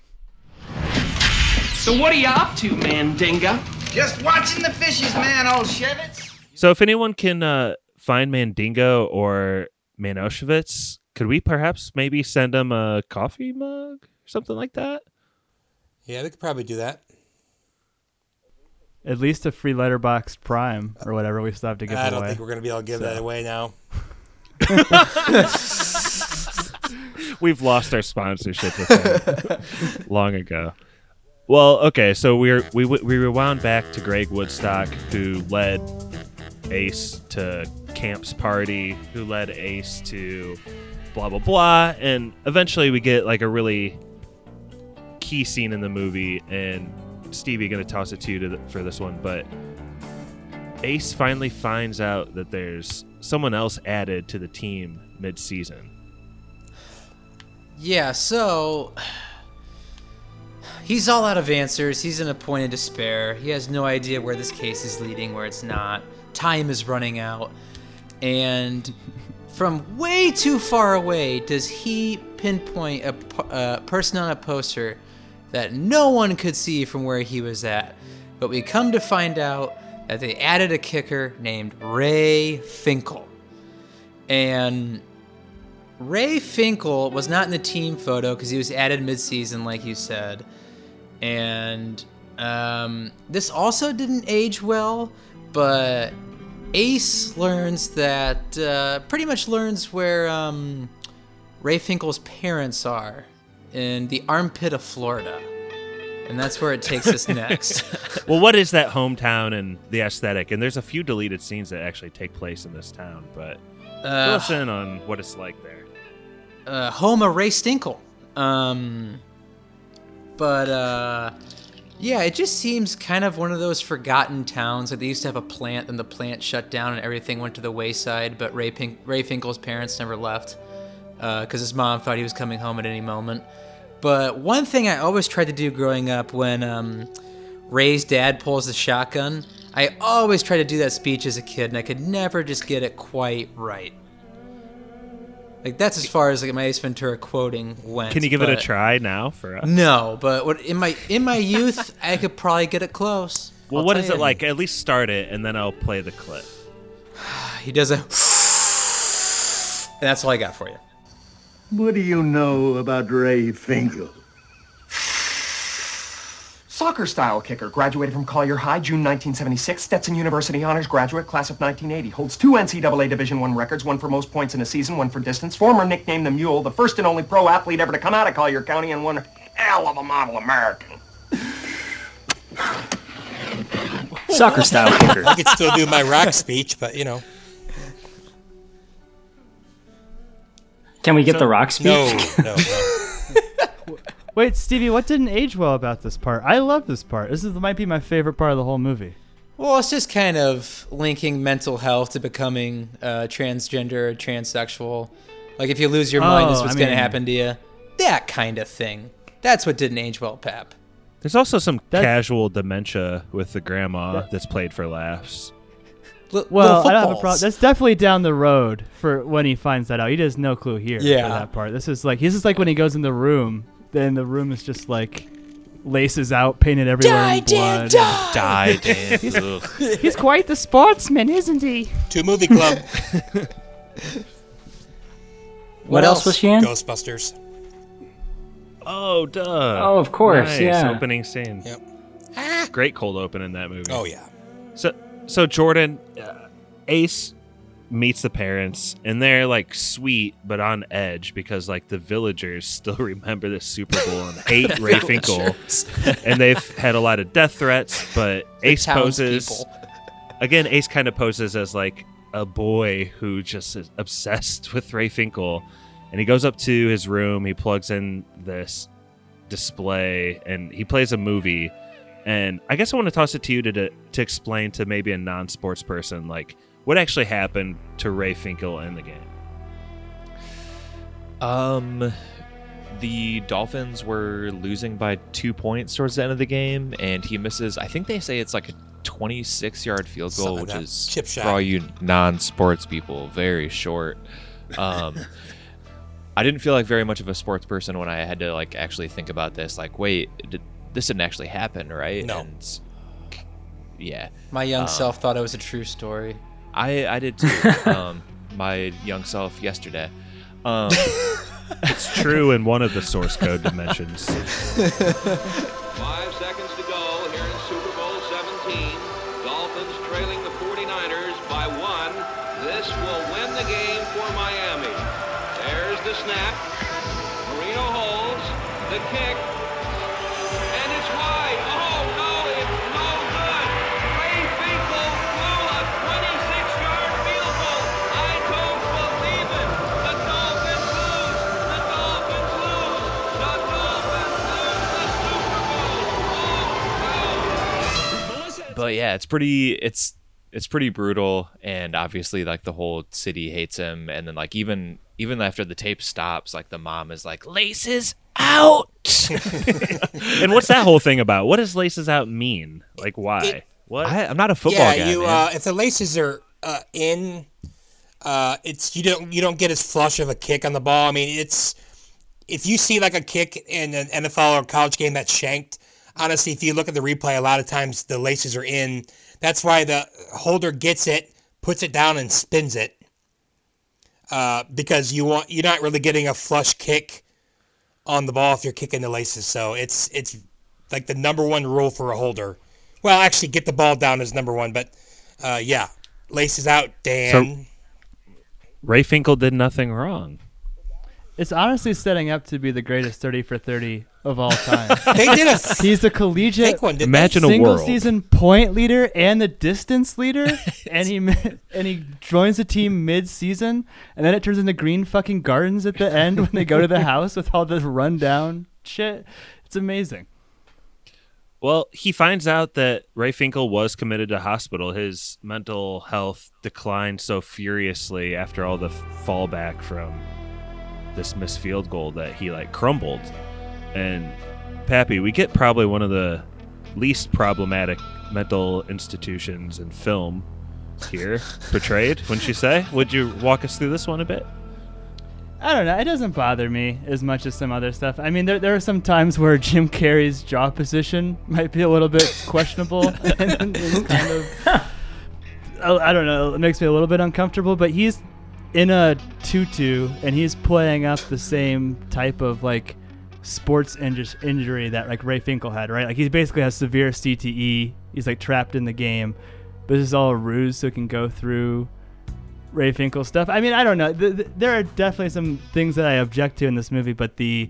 So what are you up to, Mandinga? Just watching the fishes, man, old Shevitz. So if anyone can uh, find Mandingo or Manoshevitz, could we perhaps maybe send him a coffee mug or something like that? Yeah, we could probably do that. At least a free letterbox prime or whatever we still have to give I don't away. think we're going to be able to give that away now. We've lost our sponsorship with them long ago. Well, okay, so we're we we rewound back to Greg Woodstock, who led Ace to Camp's party, who led Ace to blah blah blah, and eventually we get like a really key scene in the movie. And Stevie, gonna toss it to you to the, for this one, but Ace finally finds out that there's someone else added to the team mid-season. Yeah, so he's all out of answers. He's in a point of despair. He has no idea where this case is leading, where it's not. Time is running out. And from way too far away does he pinpoint a, a person on a poster that no one could see from where he was at. But we come to find out that they added a kicker named Ray Finkel. And Ray Finkel was not in the team photo because he was added midseason, like you said. And um, this also didn't age well, but Ace learns that, uh, pretty much learns where um, Ray Finkel's parents are in the armpit of Florida. And that's where it takes us next. well, what is that hometown and the aesthetic? And there's a few deleted scenes that actually take place in this town, but fill Uh, us in on what it's like there. uh, home of Ray Stinkle. Um, but uh, yeah, it just seems kind of one of those forgotten towns. Like they used to have a plant, and the plant shut down, and everything went to the wayside. But Ray Pink, Ray Finkel's parents never left because his mom thought he was coming home at any moment. But one thing I always tried to do growing up when um, Ray's dad pulls the shotgun, I always tried to do that speech as a kid, and I could never just get it quite right. Like that's as far as like my Ace Ventura quoting went. Can you give it a try now for us? No, but what in my in my youth, I could probably get it close. Well, I'll what tell is it like? At least start it, and then I'll play the clip. He does a. And that's all I got for you. What do you know about Ray Finkel? Soccer style kicker, graduated from Collier High, June 1976. Stetson University honors graduate, class of 1980. Holds two NCAA Division I records, one for most points in a season, one for distance. Former nicknamed the Mule, the first and only pro athlete ever to come out of Collier County, and one hell of a model American. Soccer style kicker. I could still do my rock speech, but you know. Can we get the rock speech? No, no, no. Wait, Stevie, what didn't age well about this part? I love this part. This is might be my favorite part of the whole movie. Well, it's just kind of linking mental health to becoming uh, transgender transsexual. Like if you lose your mind, is Oh, what's I going to happen to you. That kind of thing. That's what didn't age well, Pap. There's also some That- casual dementia with the grandma that's played for laughs. Li- Well, I don't have a problem. That's definitely down the road for when he finds that out. He has no clue here Yeah. for that part. This is like this is like when he goes in the room. Then the room is just like laces out, painted everywhere in blood. Die, Dan. He's, he's quite the sportsman, isn't he? To movie club. What else was she in? Ghostbusters. Oh, duh. Oh, of course, Nice yeah. Opening scene. Yep. Great cold open in that movie. Oh yeah. So, so Jordan, uh, Ace meets the parents, and they're like sweet but on edge because like the villagers still remember the Super Bowl and hate Ray Finkel, and they've had a lot of death threats. But Ace poses townspeople. again. Ace kind of poses as like a boy who just is obsessed with Ray Finkel, and he goes up to his room. He plugs in this display, and he plays a movie. And I guess I want to toss it to you to to, to explain to maybe a non-sports person like what actually happened to Ray Finkel in the game. Um, the Dolphins were losing by two points towards the end of the game, and he misses. I think they say it's like a 26 yard field goal, Something like which that. is Chip for all you non sports people very short. Um, I didn't feel like very much of a sports person when I had to like actually think about this. Like, wait, did, this didn't actually happen, right? No. And, yeah. My young Um, self thought it was a true story. I I did too. um, my young self yesterday. Um, It's true in one of the source code dimensions. Five seconds but yeah, it's pretty. It's it's pretty brutal, and obviously, like the whole city hates him. And then, like even even after the tape stops, like the mom is like, "Laces out." and what's that whole thing about? What does laces out mean? Like why? what? I, I'm not a football yeah, guy, you man. uh, if the laces are uh, in, uh, it's you don't you don't get as flush of a kick on the ball. I mean, it's if you see like a kick in an NFL or college game that's shanked. Honestly, if you look at the replay, a lot of times the laces are in. That's why the holder gets it, puts it down, and spins it. Uh, because you want you're not really getting a flush kick on the ball if you're kicking the laces. So it's it's like the number one rule for a holder. Well, actually, get the ball down is number one, but uh, yeah, laces out, Dan. So, Ray Finkel did nothing wrong. It's honestly setting up to be the greatest 30 for 30 of all time. They did a He's the collegiate one, didn't Imagine a single world. season point leader and the distance leader, and he and he joins the team mid season, and then it turns into Grey fucking gardens at the end when they go to the house with all this rundown shit. It's amazing. Well, he finds out that Ray Finkel was committed to hospital. His mental health declined so furiously after all the fallback from this missed field goal that he like crumbled. And Pappy, we get probably one of the least problematic mental institutions in film here portrayed. Wouldn't you say? Would you walk us through this one a bit? I don't know. It doesn't bother me as much as some other stuff. I mean, there, there are some times where Jim Carrey's jaw position might be a little bit questionable. and it's kind of, I I don't know. It makes me a little bit uncomfortable. But he's in a tutu and he's playing up the same type of like sports inju- injury that like Ray Finkel had, right? Like he basically has severe CTE. He's like trapped in the game. But this is all a ruse so he can go through Ray Finkel stuff. I mean, I don't know. Th- th- there are definitely some things that I object to in this movie, but the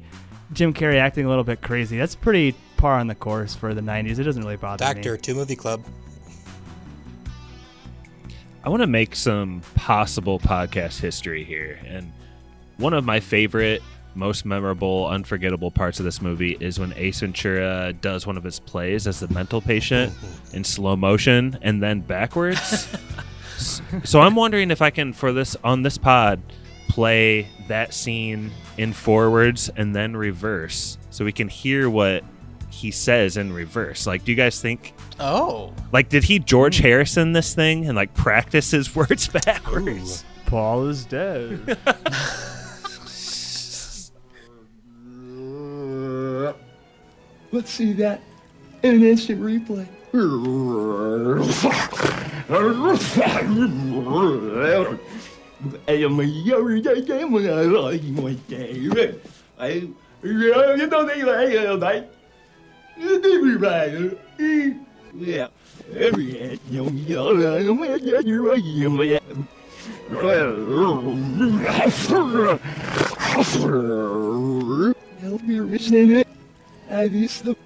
Jim Carrey acting a little bit crazy, that's pretty par on the course for the 90s. It doesn't really bother Doctor, me. two movie club. I want to make some possible podcast history here. And one of my favorite, most memorable, unforgettable parts of this movie is when Ace Ventura does one of his plays as the mental patient in slow motion and then backwards. So I'm wondering if I can, for this on this pod, play that scene in forwards and then reverse so we can hear what he says in reverse. Like, do you guys think? Oh. Like, did he George Harrison this thing and like practice his words backwards? Paul is dead. Let's see that in an instant replay. Em mà dâu đi chơi chơi mà lời gì ngoài trẻ vậy? Ấy, giờ cái tôi đi lại giờ đấy. Đi bị bài nữa. Yeah. Every head, you know, you're like, I'm going to you right here, man. Help me, Richard. I used to.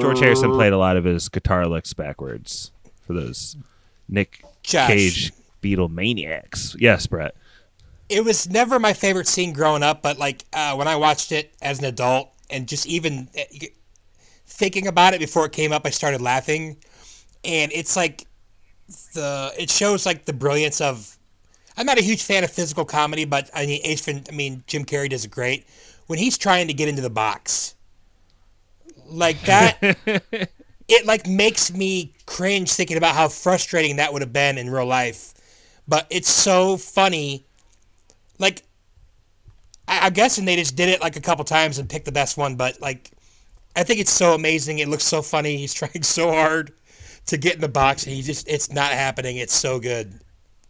George Harrison played a lot of his guitar licks backwards for those Nick Josh. Cage Beatle maniacs. Yes, Brett. It was never my favorite scene growing up, but like uh, when I watched it as an adult and just even uh, thinking about it before it came up, I started laughing, and it's like the it shows like the brilliance of. I'm not a huge fan of physical comedy, but I mean, I mean Jim Carrey does it great when he's trying to get into the box, like that. it like makes me cringe thinking about how frustrating that would have been in real life. But it's so funny. Like, I- I'm guessing they just did it like a couple times and picked the best one. But like, I think it's so amazing. It looks so funny. He's trying so hard to get in the box, and he just—it's not happening. It's so good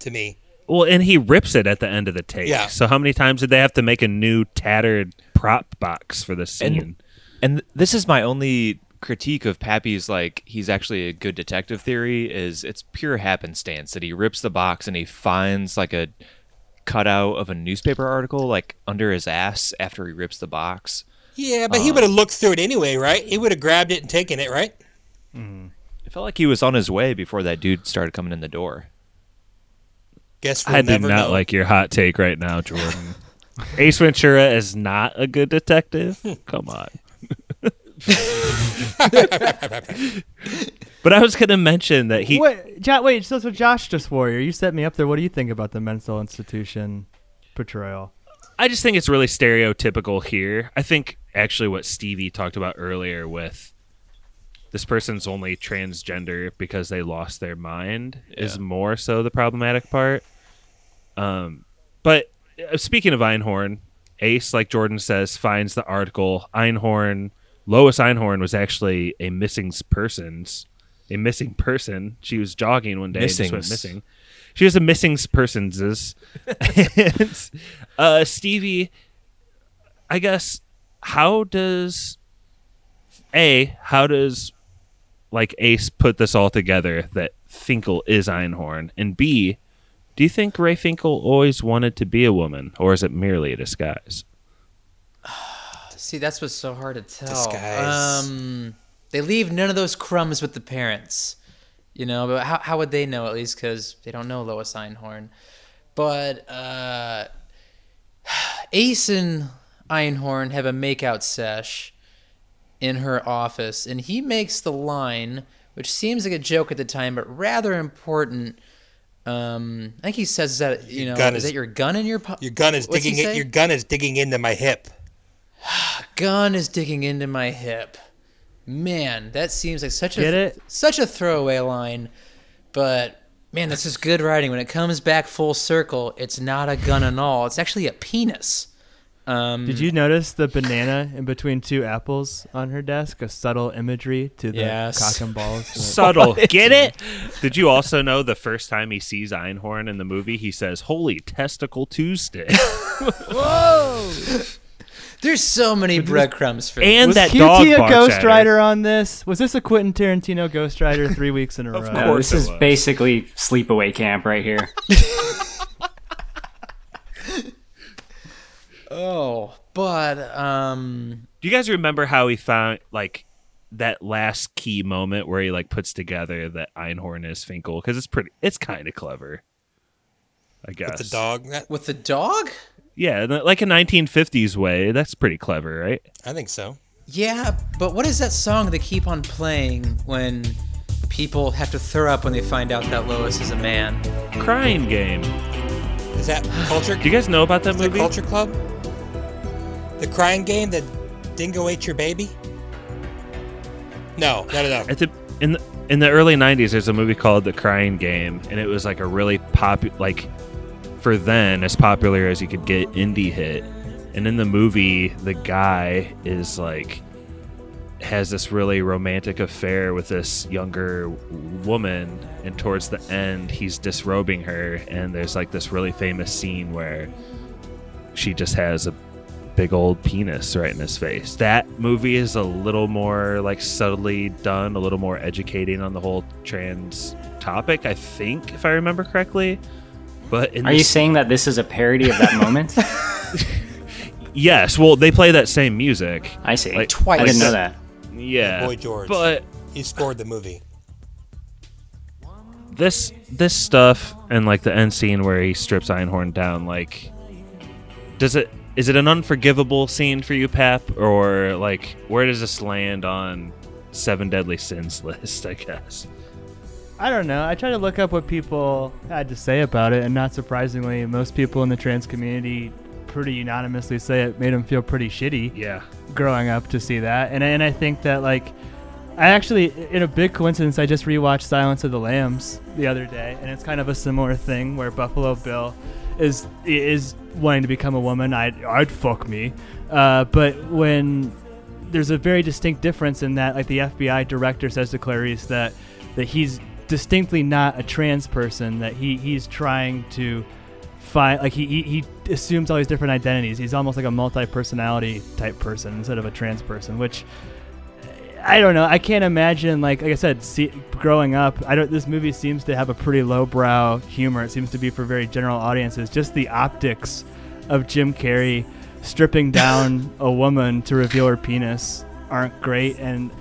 to me. Well, and he rips it at the end of the take. Yeah. So how many times did they have to make a new tattered prop box for this scene? And, and this is my only critique of Pappy's like he's actually a good detective theory is it's pure happenstance that he rips the box and he finds like a cutout of a newspaper article like under his ass after he rips the box. Yeah, but he Uh, would have looked through it anyway, right? He would have grabbed it and taken it, right? It felt like he was on his way before that dude started coming in the door. Guess we'll I do never not know. like your hot take right now, Jordan. Ace Ventura is not a good detective. Come on. But I was going to mention that he. wait, jo- wait. So, so Josh just warrior, you set me up there. What do you think about the mental institution portrayal? I just think it's really stereotypical here. I think actually what Stevie talked about earlier with this person's only transgender because they lost their mind is more so the problematic part. Um, but uh, speaking of Einhorn, Ace, like Jordan says, finds the article. Einhorn, Lois Einhorn was actually a missing persons, a missing person. She was jogging one day and just went missing. She was a missing persons. and, uh, Stevie, I guess, how does a how does like Ace put this all together that Finkel is Einhorn, and B, do you think Ray Finkel always wanted to be a woman, or is it merely a disguise? See, that's what's so hard to tell. Disguise. Um, they leave none of those crumbs with the parents, you know. But how how would they know at least because they don't know Lois Einhorn? But uh, Ace and Einhorn have a makeout sesh in her office, and he makes the line, which seems like a joke at the time, but rather important. Um, I think he says that you know, is is- that your gun in your po- Your gun is What's digging. In, your gun is digging into my hip. gun is digging into my hip. Man, that seems like such a it? such a throwaway line, but man, this is good writing. When it comes back full circle, it's not a gun at all. It's actually a penis. Um, Did you notice the banana in between two apples on her desk? A subtle imagery to the Yes. cock and balls. Subtle, get it? Did you also know the first time he sees Einhorn in the movie, he says, "Holy testicle Tuesday," Whoa! There's so many breadcrumbs for and was that QT dog a barks Ghost. Rider on this? Was this a Quentin Tarantino Ghost Rider three weeks in a row? Of No, course this it is was. basically sleepaway camp right here. Oh, but um, Do you guys remember how he found like that last key moment where he like puts together that Einhorn is Finkel? Because it's pretty, it's kind of clever. I guess With the dog. That- with the dog, Yeah, like a 1950s way. That's pretty clever, right? I think so. yeah. But what is that song they keep on playing when people have to throw up when they find out that Lois is a man? Crying game. Is that culture? Do you guys know about that is that movie? Culture Club? The crying game that Dingo ate your baby? No, no, no, no. At the in the, in the early '90s, there's a movie called The Crying Game, and it was like a really popular, like for then as popular as you could get indie hit. And in the movie, the guy is like has this really romantic affair with this younger woman, and towards the end, he's disrobing her, and there's like this really famous scene where she just has a big old penis right in his face. That movie is a little more like subtly done, a little more educating on the whole trans topic, I think, if I remember correctly. But in Are you saying that this is a parody of that moment? Yes, well, they play that same music. I see. Like, Twice. I didn't know that. Yeah, Boy George. but he scored the movie. this this stuff and like the end scene where he strips Einhorn down, like, does it is it an unforgivable scene for you, Pap, or like where does this land on Seven Deadly Sins list? I guess. I don't know. I tried to look up what people had to say about it, and not surprisingly, most people in the trans community pretty unanimously say it made them feel pretty shitty. Yeah. Growing up to see that, and and I think that like, I actually, in a big coincidence, I just rewatched Silence of the Lambs the other day, and it's kind of a similar thing where Buffalo Bill is is wanting to become a woman. I'd I'd fuck me, uh, but when there's a very distinct difference in that like the FBI director says to Clarice that that he's distinctly not a trans person that he he's trying to find like he, he he assumes all these different identities he's almost like a multi-personality type person instead of a trans person which I don't know. I can't imagine like like I said, see, growing up. I don't. This movie seems to have a pretty lowbrow humor. It seems to be for very general audiences. Just the optics of Jim Carrey stripping down a woman to reveal her penis aren't great. And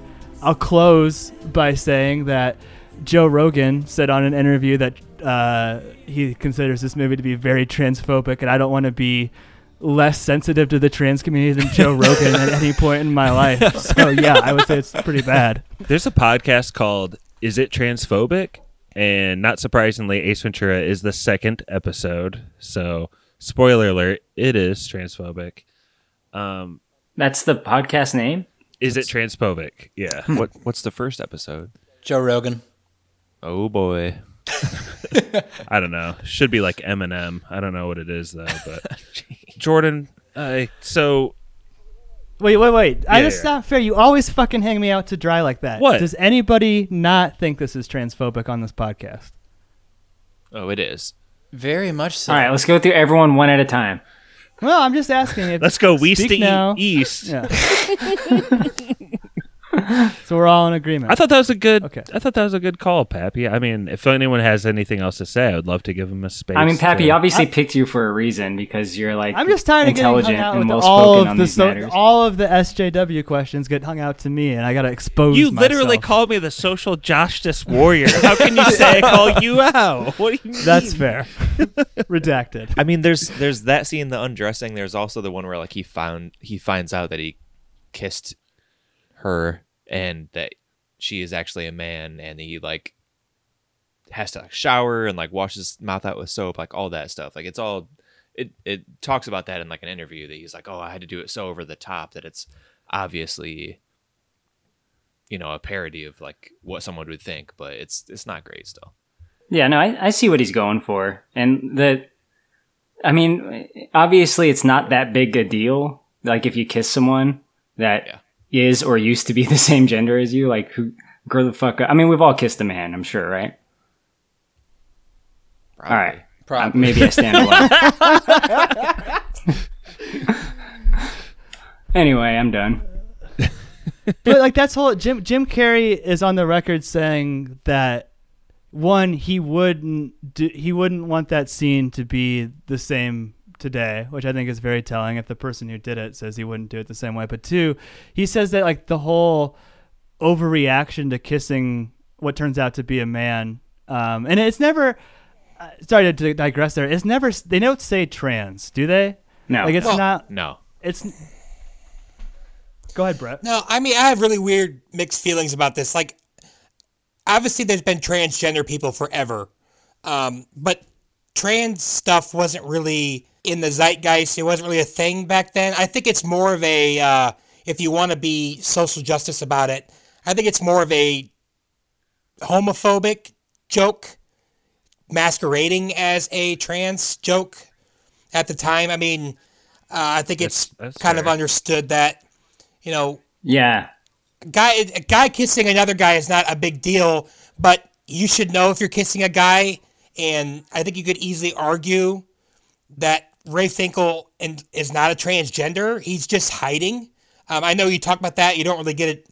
I'll close by saying that Joe Rogan said on an interview that uh, he considers this movie to be very transphobic, and I don't want to be less sensitive to the trans community than Joe Rogan at any point in my life. So yeah, I would say it's pretty bad. There's a podcast called "Is It Transphobic?" and not surprisingly, Ace Ventura is the second episode. So, spoiler alert: it is transphobic. Um, That's the podcast name. is it transphobic? Yeah. what What's the first episode? Joe Rogan. Oh boy. I don't know. Should be like Eminem. I don't know what it is though. But Jordan, uh, so Wait, wait, wait! I, Yeah, that's yeah. not fair. You always fucking hang me out to dry like that. What? Does anybody not think this is transphobic on this podcast? Oh, it is. Very much so. All right, let's go through everyone one at a time. Well, I'm just asking. If let's go west to now. east. Yeah. so we're all in agreement. I thought that was a good. Okay. I thought that was a good call, Pappy. I mean, if anyone has anything else to say, I would love to give him a space. I mean, Pappy to- obviously picked you for a reason because you're like I'm just tired of getting intelligent hung out and with well all spoken of on the these so, all of the SJW questions get hung out to me, and I gotta expose. You literally myself. called me the social justice warrior. How can you say I call you out? What do you mean? That's fair. Redacted. I mean, there's there's that scene, the undressing. There's also the one where like he found he finds out that he kissed her and that she is actually a man, and he like has to like shower and like wash his mouth out with soap, like all that stuff. Like it's all it it talks about that in like an interview that he's like, oh, I had to do it so over the top that it's obviously you know a parody of like what someone would think, but it's it's not great still. Yeah, no, I, I see what he's going for, and the, I mean, obviously it's not that big a deal. Like if you kiss someone that is or used to be the same gender as you, like who grow the fuck up. I mean, we've all kissed a man, I'm sure, right? All right, Uh, maybe I stand alone. anyway, I'm done. but like that's whole Jim Jim Carrey is on the record saying that one he wouldn't do, he wouldn't want that scene to be the same today, which I think is very telling. If the person who did it says he wouldn't do it the same way, but two, he says that like the whole overreaction to kissing what turns out to be a man, um, and it's never. Uh, sorry to digress there. It's never. They don't say trans, do they? No. Like it's Well- not. No. It's. Go ahead, Brett. No, I mean I have really weird mixed feelings about this. Like, obviously, there's been transgender people forever, um, but trans stuff wasn't really in the zeitgeist. It wasn't really a thing back then. I think it's more of a uh, if you want to be social justice about it, I think it's more of a homophobic joke masquerading as a trans joke at the time. I mean, uh, I think it's that's kind of understood that, you know, Yeah. guy a guy kissing another guy is not a big deal, but you should know if you're kissing a guy. And I think you could easily argue that Ray Finkel and is not a transgender. He's just hiding. Um, I know you talk about that. You don't really get it.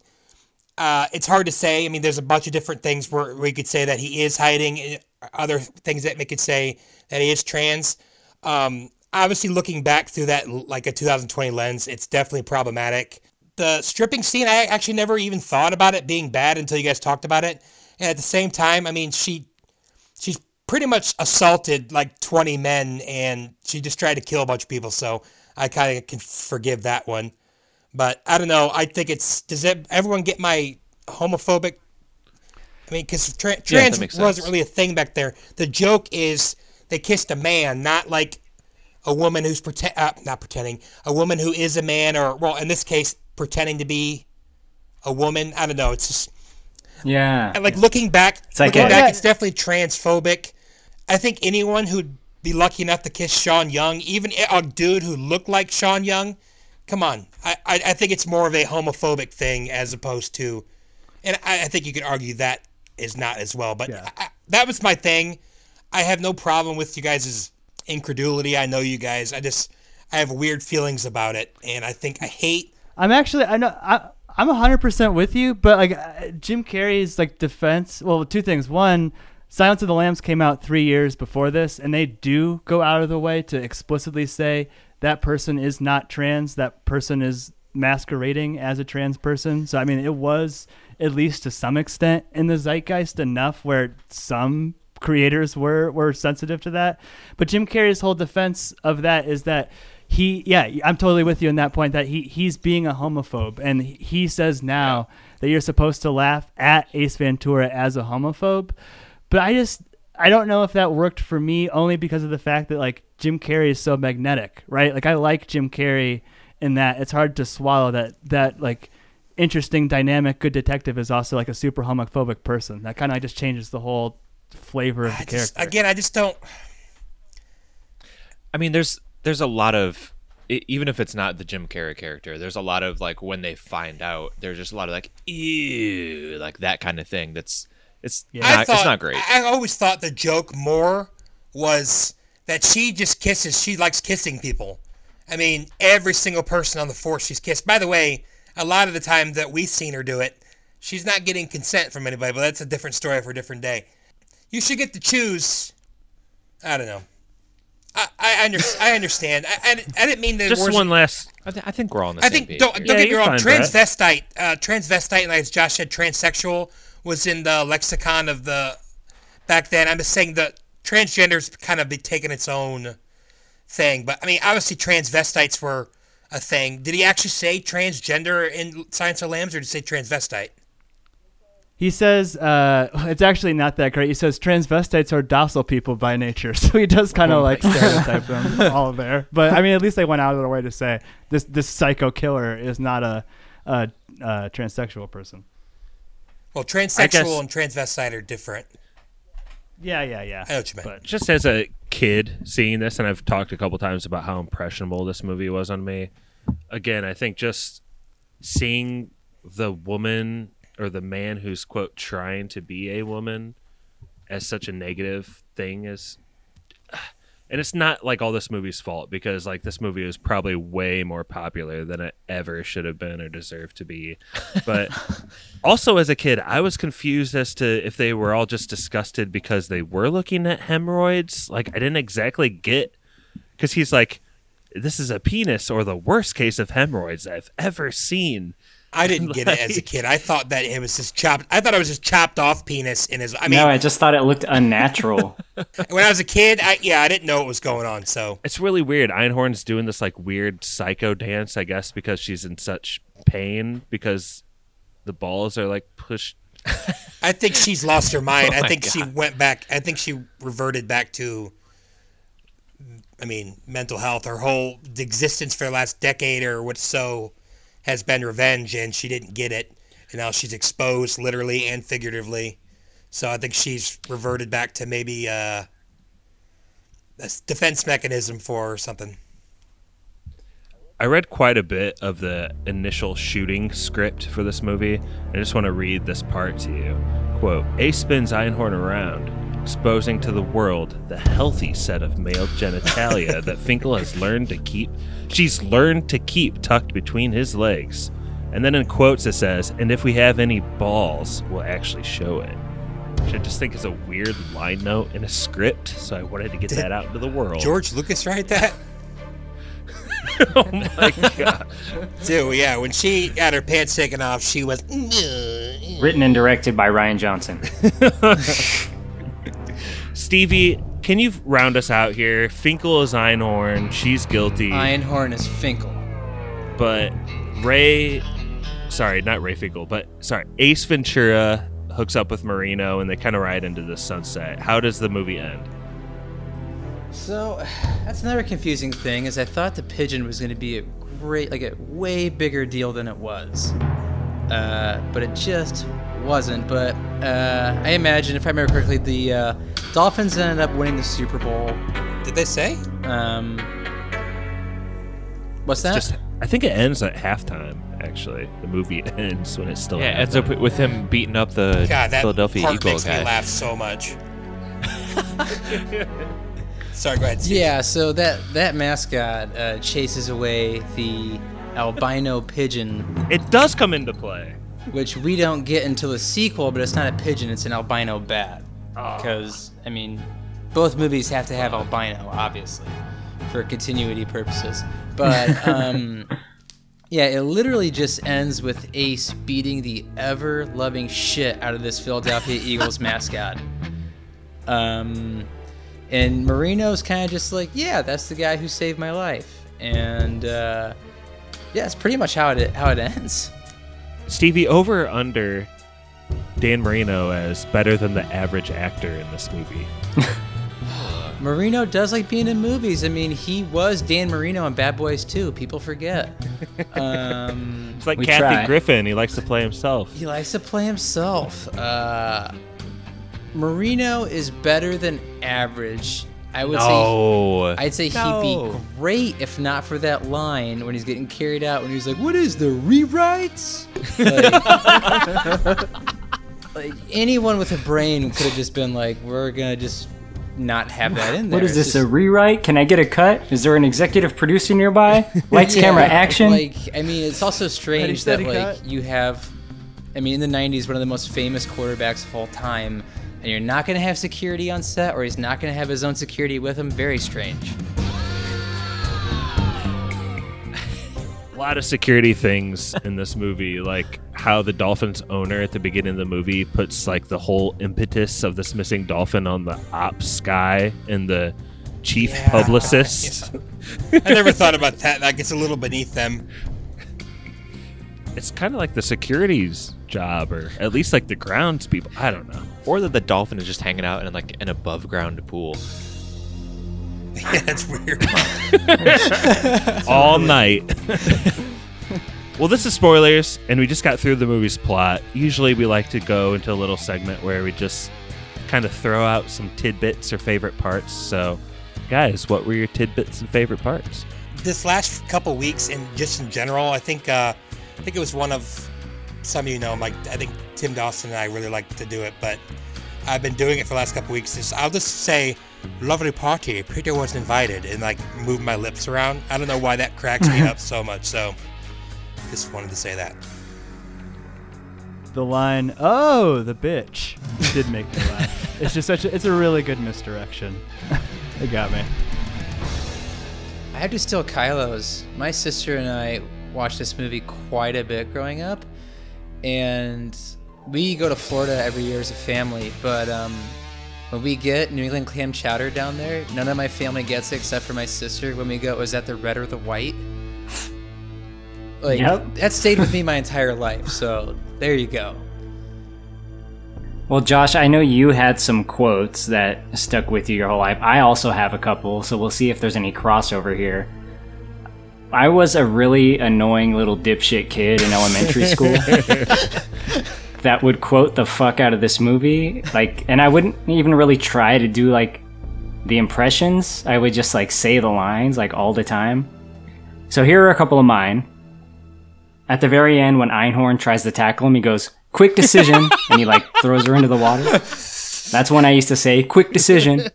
Uh, it's hard to say. I mean, there's a bunch of different things where we could say that he is hiding. and Other things that make it say that he is trans. Um, obviously, looking back through that like a 2020 lens, it's definitely problematic. The stripping scene, I actually never even thought about it being bad until you guys talked about it. And at the same time, I mean, she pretty much assaulted like 20 men and she just tried to kill a bunch of people. So I kind of can forgive that one. But I don't know. I think it's. Does it, everyone get my homophobic? I mean, because tra- Yeah, trans wasn't really a thing back there. The joke is they kissed a man, not like a woman who's pretend, uh, not pretending, a woman who is a man, or well, in this case, pretending to be a woman. I don't know. It's just Yeah. and like looking back, It's like looking a- back, it's definitely transphobic. I think anyone who'd be lucky enough to kiss Sean Young, even a dude who looked like Sean Young, come on. I, I, I think it's more of a homophobic thing as opposed to, and I, I think you could argue that is not as well. But I, I- that was my thing. I have no problem with you guys' incredulity. I know you guys. I just I have weird feelings about it, and I think I hate. I'm actually I know I I'm hundred percent with you, but like uh, Jim Carrey's like defense. Well, two things. One, Silence of the Lambs came out three years before this, and they do go out of the way to explicitly say that person is not trans. That person is masquerading as a trans person. So I mean, it was at least to some extent in the zeitgeist enough where some creators were were sensitive to that. But Jim Carrey's whole defense of that is that he yeah, I'm totally with you on that point that he he's being a homophobe and he- he says now that you're supposed to laugh at Ace Ventura as a homophobe. But I just I don't know if that worked for me only because of the fact that like Jim Carrey is so magnetic, right? Like I like Jim Carrey in that it's hard to swallow that that like interesting dynamic good detective is also like a super homophobic person. That kind of like, just changes the whole flavor of the just, character. again, I just don't. I mean, there's there's a lot of e- even if it's not the Jim Carrey character, there's a lot of like when they find out, there's just a lot of like ew, like that kind of thing. That's it's I not thought, it's not great. I I always thought the joke more was that she just kisses. She likes kissing people. I mean, every single person on the force she's kissed. By the way, a lot of the time that we've seen her do it, she's not getting consent from anybody. But that's a different story for a different day. You should get to choose. I don't know. I I, under, I understand. I, I, I didn't mean to. Just one last. I, th- I think we're all on the I same think page. don't don't Yeah, get me wrong. Transvestite, uh, transvestite, like as Josh said, transsexual was in the lexicon of the back then. I'm just saying that transgender's kind of be taking its own thing. But I mean, obviously, transvestites were a thing. Did he actually say transgender in Silence of Lambs, or did he say transvestite? He says uh, it's actually not that great. He says transvestites are docile people by nature, so he does kind of Oh like stereotype them all there. But I mean, at least they went out of their way to say this this psycho killer is not a, a, a transsexual person. Well, transsexual guess- and transvestite are different. Yeah, yeah, yeah. I know what you meant. But just as a kid seeing this, and I've talked a couple times about how impressionable this movie was on me. Again, I think just seeing the woman or the man who's quote trying to be a woman as such a negative thing is and it's not like all this movie's fault because like this movie is probably way more popular than it ever should have been or deserved to be. But also as a kid i was confused as to if they were all just disgusted because they were looking at hemorrhoids. Like i didn't exactly get because he's like this is a penis or the worst case of hemorrhoids i've ever seen I didn't get it as a kid. I thought that it was just chopped. I thought it was just chopped off penis in his. I mean, no, I just thought it looked unnatural. when I was a kid, I yeah, I didn't know what was going on. So It's really weird. Einhorn's doing this like weird psycho dance, I guess, because she's in such pain because the balls are like pushed. I think she's lost her mind. Oh I my think she went back. I think she reverted back to. I mean, mental health. Her whole existence for the last decade or what's so has been revenge, and she didn't get it, and now she's exposed literally and figuratively. So I think she's reverted back to maybe uh, a defense mechanism for something. I read quite a bit of the initial shooting script for this movie. I just want to read this part to you. Quote Ace spins Einhorn around, exposing to the world the healthy set of male genitalia that Finkel has learned to keep. She's learned to keep tucked between his legs. And then in quotes it says, and if we have any balls, we'll actually show it. Which I just think is a weird line note in a script, so I wanted to get that out into the world. George Lucas write that? oh my gosh. Dude, yeah, when she had her pants taken off, she was. Written and directed by Rian Johnson. Stevie, can you round us out here? Finkel is Einhorn. She's guilty. Einhorn is Finkel. But Ray, sorry, not Ray Finkel, but sorry, Ace Ventura hooks up with Marino and they kind of ride into the sunset. How does the movie end? So that's another confusing thing is I thought the pigeon was going to be a great, like a way bigger deal than it was, uh, but it just wasn't. But uh, I imagine, if I remember correctly, the uh, Dolphins ended up winning the Super Bowl. Did they say? Um, what's that? Just, I think it ends at halftime. Actually, the movie ends when it's still. Yeah, it ends up with him beating up the God, that Philadelphia part Eagle makes guy. me laugh so much. Sorry, go ahead. Steve. Yeah, so that that mascot uh, chases away the albino pigeon. It does come into play. Which we don't get until the sequel, but it's not a pigeon; it's an albino bat. Because I mean, both movies have to have albino, obviously, for continuity purposes. But um, yeah, it literally just ends with Ace beating the ever-loving shit out of this Philadelphia Eagles mascot. Um, and Marino's kind of just like, yeah, that's the guy who saved my life, and uh, yeah, it's pretty much how it how it ends. Stevie, over or under Dan Marino as better than the average actor in this movie? Marino does like being in movies. I mean, he was Dan Marino in Bad Boys 2. People forget. Um, It's like Kathy Griffin. He likes to play himself. He likes to play himself. Uh, Marino is better than average. I would No. say. I'd say No. he'd be great if not for that line when he's getting carried out when he's like, "What is the rewrites?" Like, like anyone with a brain could have just been like, "We're gonna just not have that in there." What is It's this, just- a rewrite? Can I get a cut? Is there an executive producer nearby? Lights, Yeah, camera, action? Like, I mean, it's also strange that like cut. you have, I mean, in the '90s, one of the most famous quarterbacks of all time, and you're not going to have security on set, or he's not going to have his own security with him. Very strange. A lot of security things in this movie, like how the Dolphins owner at the beginning of the movie puts like the whole impetus of this missing dolphin on the ops guy and the chief Yeah. publicist. I never thought about that. That gets a little beneath them. It's kind of like the security's job, or at least like the grounds people. I don't know. Or that the dolphin is just hanging out in like an above ground pool. Yeah, that's weird. all night. well, this is spoilers, and we just got through the movie's plot. Usually, we like to go into a little segment where we just kind of throw out some tidbits or favorite parts. So, guys, what were your tidbits and favorite parts? this last couple weeks and just in general, I think uh, I think it was one of some of you know like I think Tim Dawson and I really like to do it, but I've been doing it for the last couple weeks. Just, I'll just say lovely party. Peter was invited and like move my lips around. I don't know why that cracks me up so much. So just wanted to say that. The line, "Oh, the bitch," did make me laugh. It's just such a, it's a really good misdirection. it got me. I have to steal Kylo's. My sister and I watched this movie quite a bit growing up, and we go to Florida every year as a family. But um, when we get New England clam chowder down there, none of my family gets it except for my sister. When we go, is that the red or the white? Like Yep. that stayed with me my entire life. So there you go. Well, Josh, I know you had some quotes that stuck with you your whole life. I also have a couple, so we'll see if there's any crossover here. I was a really annoying little dipshit kid in elementary school that would quote the fuck out of this movie. Like, and I wouldn't even really try to do like the impressions. I would just like say the lines like all the time. So here are a couple of mine. At the very end, when Einhorn tries to tackle him, he goes, "Quick decision," and he like throws her into the water. That's when I used to say, "Quick decision."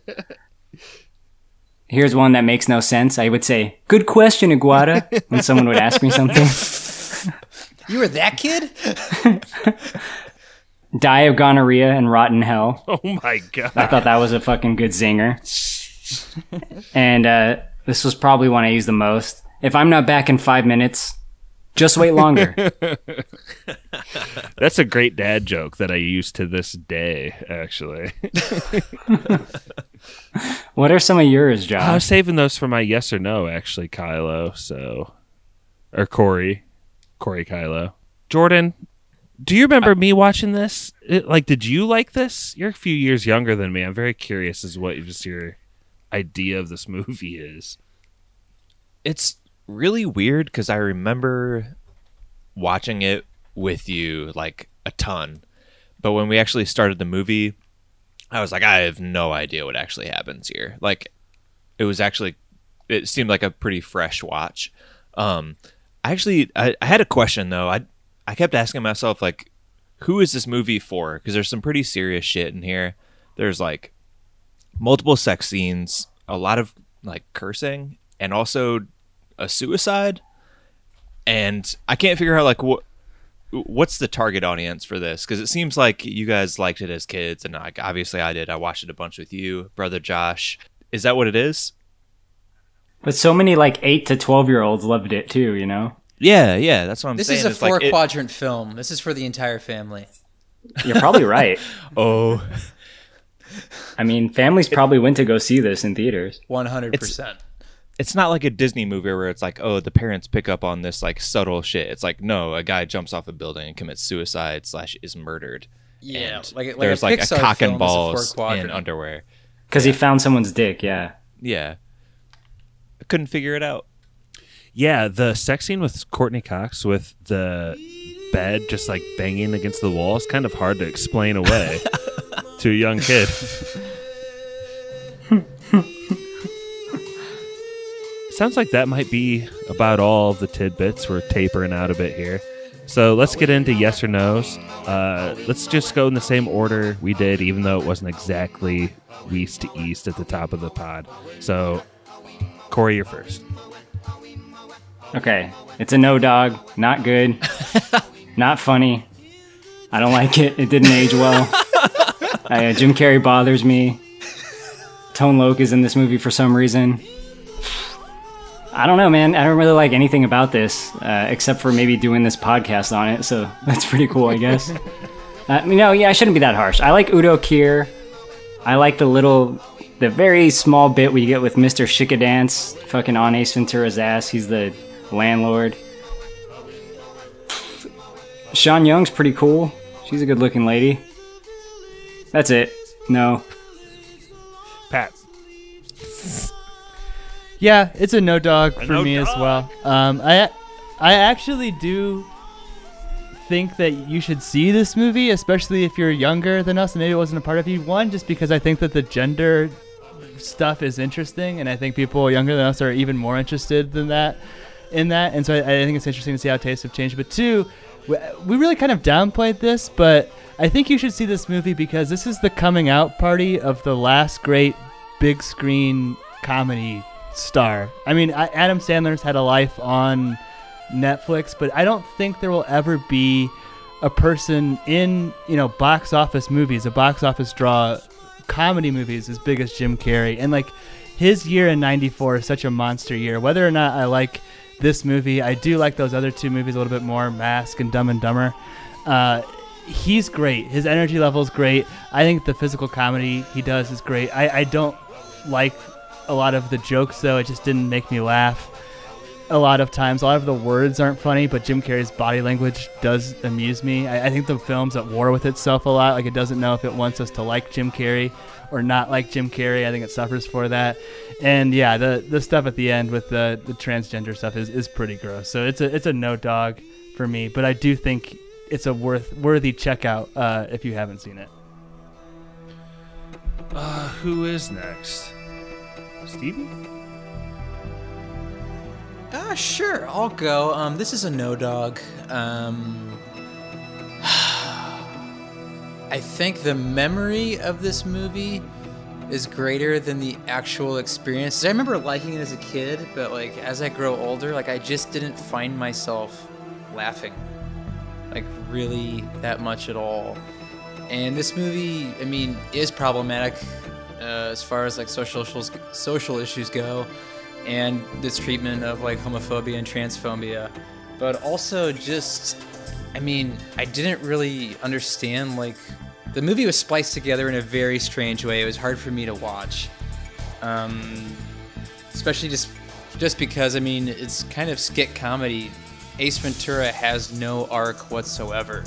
Here's one that makes no sense. I would say, "Good question, Iguata," when someone would ask me something. You were that kid? Die of gonorrhea and rotten hell. Oh my god. I thought that was a fucking good zinger. and uh, this was probably one I used the most. If I'm not back in five minutes, just wait longer. That's a great dad joke that I use to this day, actually. what are some of yours, John? I Josh? was saving those for my yes or no, actually, Kylo. So, or Corey, Corey Kylo, Jordan. Do you remember me watching this? It, like, did you like this? You're a few years younger than me. I'm very curious as what just your idea of this movie is. It's really weird because I remember watching it with you like a ton. But when we actually started the movie, I was like, I have no idea what actually happens here. Like, it was actually, it seemed like a pretty fresh watch. Um, I actually, I, I had a question though. I, I kept asking myself, like, who is this movie for? Because there's some pretty serious shit in here. There's like multiple sex scenes, a lot of like cursing, and also a suicide. And I can't figure out like what what's the target audience for this because it seems like you guys liked it as kids and like obviously I did. I watched it a bunch with you, brother Josh. Is that what it is? But so many like eight to twelve year olds loved it too. You know. Yeah, yeah, that's what I'm This saying. is a It's like four it- quadrant film. This is for the entire family. You're probably right. oh, I mean, families probably went to go see this in theaters. One hundred percent. It's not like a Disney movie where it's like, oh, the parents pick up on this like subtle shit. It's like, no, a guy jumps off a building and commits suicide slash is murdered. Yeah, And like- like a there's like a cock and is balls in underwear. Because he found someone's dick. Yeah. Yeah, I couldn't figure it out. Yeah, the sex scene with Courteney Cox with the bed just like banging against the wall is kind of hard to explain away to a young kid. Sounds like that might be about all of the tidbits. We're tapering out a bit here. So let's get into yes or no's. Uh, let's just go in the same order we did, even though it wasn't exactly west to east at the top of the pod. So, Corey, you're first. Okay. It's a no dog. Not good. not funny. I don't like it. It didn't age well. uh, Jim Carrey bothers me. Tone Loc is in this movie for some reason. I don't know, man. I don't really like anything about this, uh, except for maybe doing this podcast on it. So that's pretty cool, I guess. uh, no, yeah, I shouldn't be that harsh. I like Udo Kier. I like the little, the very small bit we get with Mr. Shickadance fucking on Ace Ventura's ass. He's the landlord. Sean Young's pretty cool. She's a good looking lady. That's it. No. Pat. Yeah, it's a no dog A for no me as well. Um, I I actually do think that you should see this movie, especially if you're younger than us and maybe it wasn't a part of you. One, just because I think that the gender stuff is interesting, and I think people younger than us are even more interested than that in that, and so I, I think it's interesting to see how tastes have changed. But two, we, we really kind of downplayed this, but I think you should see this movie because this is the coming out party of the last great big screen comedy star. I mean, I, Adam Sandler's had a life on Netflix, but I don't think there will ever be a person in you know box office movies, a box office draw, comedy movies as big as Jim Carrey, and like his year in '94 is such a monster year. Whether or not I like this movie, I do like those other two movies a little bit more, Mask and Dumb and Dumber. Uh, he's great. His energy level is great. I think the physical comedy he does is great. I, I don't like a lot of the jokes though. It just didn't make me laugh. A lot of times, a lot of the words aren't funny, but Jim Carrey's body language does amuse me. I, I think the film's at war with itself a lot. Like it doesn't know if it wants us to like Jim Carrey or not like Jim Carrey. I think it suffers for that. And yeah, the the stuff at the end with the the transgender stuff is, is pretty gross. So it's a it's a no dog for me. But I do think it's a worth worthy checkout uh, if you haven't seen it. Uh, who is next? Stevie? Ah, sure, I'll go. Um, this is a no dog. Um, I think the memory of this movie is greater than the actual experience. I remember liking it as a kid, but like as I grow older, like I just didn't find myself laughing, like really that much at all. And this movie, I mean, is problematic uh, as far as like social social issues go, and this treatment of like homophobia and transphobia, but also just, I mean, I didn't really understand like the movie was spliced together in a very strange way. It was hard for me to watch, um, especially just just because I mean it's kind of skit comedy. Ace Ventura has no arc whatsoever.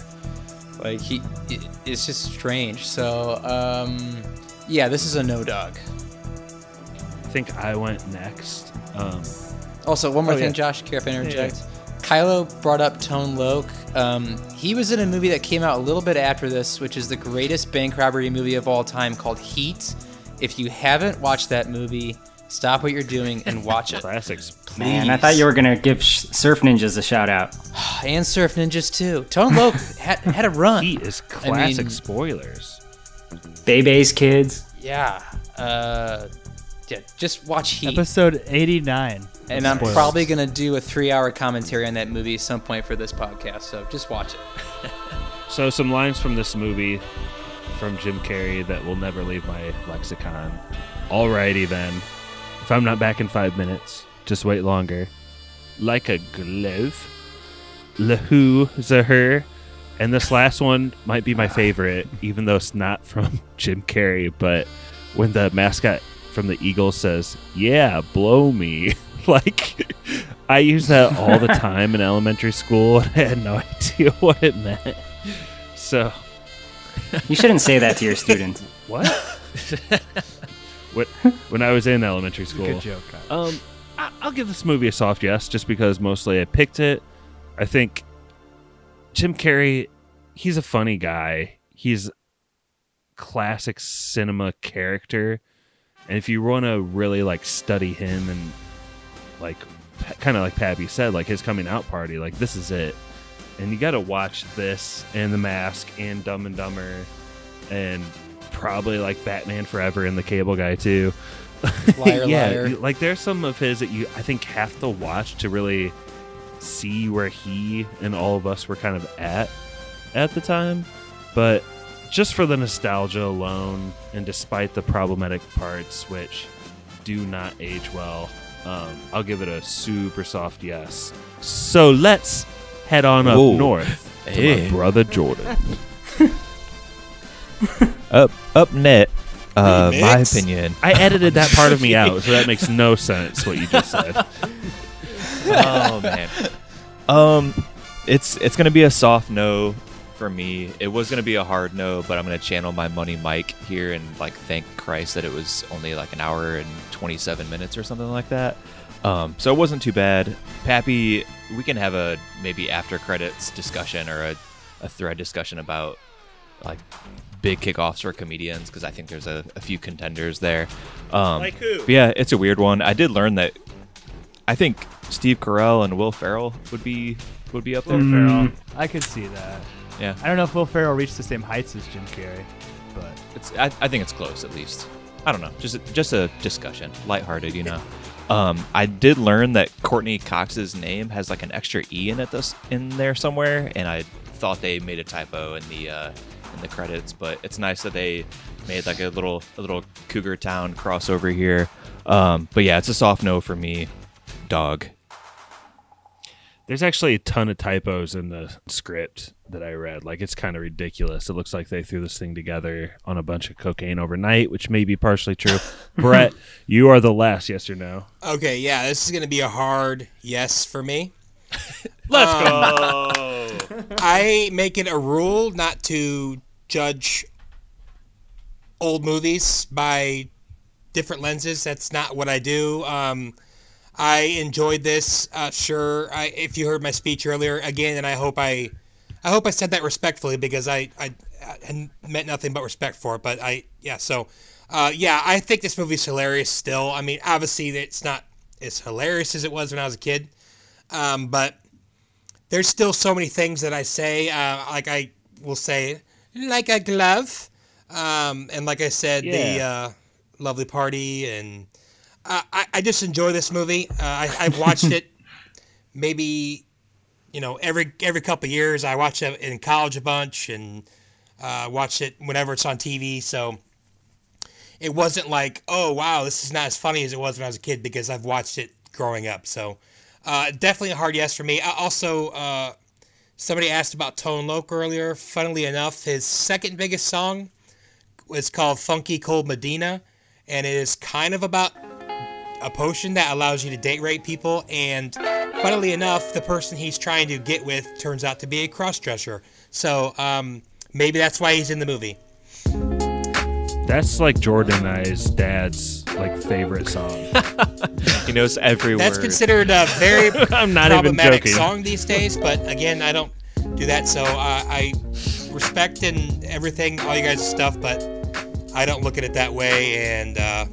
Like he, it, it's just strange. So um, yeah, this is a no dog. I think I went next. Um, Also, one more Oh, thing, yeah. Josh, care if I Yeah, interject? Kylo brought up Tone Loc. Um, he was in a movie that came out a little bit after this, which is the greatest bank robbery movie of all time called Heat. If you haven't watched that movie, stop what you're doing and watch it. Classics. Please. Man, I thought you were gonna give Sh- Surf Ninjas a shout out. and Surf Ninjas too. Tone Loc had, had a run. Heat is I mean, classic spoilers. Bebe's kids. Yeah. Uh, yeah. Just watch Heat. Episode 89. and I'm Spoilers. probably gonna do a three-hour commentary on that movie at some point for this podcast. So just watch it. So some lines from this movie from Jim Carrey that will never leave my lexicon. Alrighty then. If I'm not back in five minutes, just wait longer. Like a glove. Lahu Zahur. And this last one might be my favorite, even though it's not from Jim Carrey, but when the mascot from the Eagles says, Yeah, blow me. like I use that all the time in elementary school and I had no idea what it meant. So You shouldn't say that to your students. What? what? When I was in elementary school. Good joke, Kyle. Um, I'll give this movie a soft yes, just because mostly I picked it. I think Jim Carrey, he's a funny guy. He's classic cinema character, and if you want to really like study him and like kind of like Pappy said, like his coming out party, like this is it. And you got to watch this and The Mask and Dumb and Dumber and probably like Batman Forever and The Cable Guy too. Liar, yeah, liar. like there's some of his that you I think have to watch to really see where he and all of us were kind of at at the time. But just for the nostalgia alone, and despite the problematic parts, which do not age well, um, I'll give it a super soft yes. So let's head on up Whoa. north to Hey. my brother Jordan. Up up net. Uh, my opinion. I edited that part of me out, so that makes no sense what you just said. oh man. Um, it's it's gonna be a soft no for me. It was gonna be a hard no, but I'm gonna channel my money Mike here and like thank Christ that it was only like an hour and 27 minutes or something like that. Um, so it wasn't too bad. Pappy, we can have a maybe after credits discussion or a, a thread discussion about like big kickoffs for comedians because I think there's a, a few contenders there. Um, Like who? yeah, it's a weird one. I did learn that I think Steve Carell and Will Ferrell would be would be up there. Will Ferrell. I could see that. Yeah. I don't know if Will Ferrell reached the same heights as Jim Carrey, but It's I, I think it's close at least. I don't know. Just a, just a discussion, lighthearted, you know. Um, I did learn that Courteney Cox's name has like an extra e in it this in there somewhere, and I thought they made a typo in the uh, in the credits. But it's nice that they made like a little a little Cougar Town crossover here. Um, but yeah, it's a soft no for me. Dog. There's actually a ton of typos in the script that I read. Like it's kind of ridiculous. It looks like they threw this thing together on a bunch of cocaine overnight, which may be partially true. Brett, you are the last. Yes or no? Okay, yeah, this is going to be a hard yes for me. Let's Um, go. I make it a rule not to judge old movies by different lenses. That's not what I do. Um, I enjoyed this. Uh, sure, I, if you heard my speech earlier, again, and I hope I, I hope I said that respectfully because I, I, I meant nothing but respect for it. But I, yeah, so, uh, yeah, I think this movie's hilarious. Still, I mean, obviously, it's not as hilarious as it was when I was a kid, um, but there's still so many things that I say. Uh, like I will say, like a glove, um, and like I said, the Yeah. uh, lovely party and. Uh, I, I just enjoy this movie. Uh, I, I've watched it maybe, you know, every every couple of years. I watch it in college a bunch and uh, watch it whenever it's on TV. So it wasn't like, oh wow, this is not as funny as it was when I was a kid because I've watched it growing up. So uh, definitely a hard yes for me. Uh, also, uh, somebody asked about Tone Loc earlier. Funnily enough, his second biggest song was called "Funky Cold Medina," and it is kind of about a potion that allows you to date rape people. And funnily enough, the person he's trying to get with turns out to be a crossdresser. So um, maybe that's why he's in the movie. That's like Jordan and I's dad's like favorite song. he knows every That's word. considered a very I'm not even problematic joking. song these days. But again, I don't do that. So uh, I respect and everything, all you guys' stuff, but I don't look at it that way. And uh,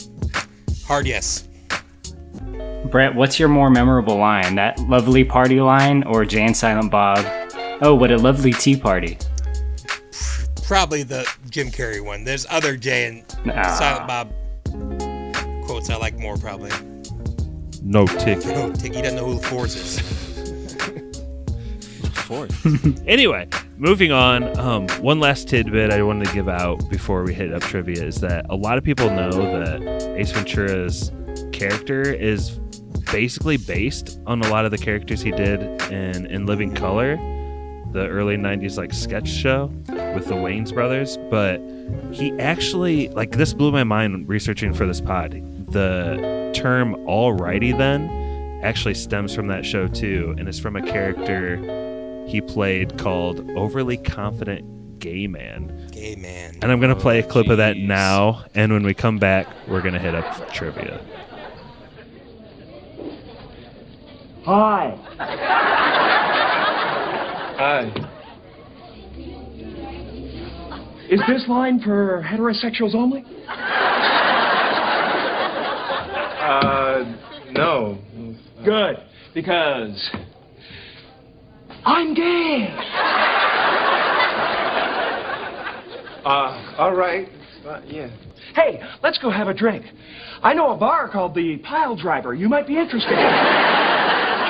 hard yes. Brett, what's your more memorable line? That lovely party line or Jay and Silent Bob? Oh, what a lovely tea party. Probably the Jim Carrey one. There's other Jay and Ah. Silent Bob quotes I like more probably. No ticket. No ticket. He doesn't know who the Force is. anyway, moving on. Um, one last tidbit I wanted to give out before we hit up trivia is that a lot of people know that Ace Ventura's character is basically based on a lot of the characters he did in In Living Color, the early 90s like sketch show with the Wayans brothers. But he actually, like, this blew my mind researching for this pod. The term alrighty then actually stems from that show too, and is from a character he played called Overly Confident Gay Man. Gay Man. And I'm going to play a clip of that now, and when we come back, we're going to hit up trivia. Hi. Hi. Is this line for heterosexuals only? Uh, no. Good, because I'm gay. Uh, all right. Uh, yeah. Hey, let's go have a drink. I know a bar called the Pile Driver. You might be interested.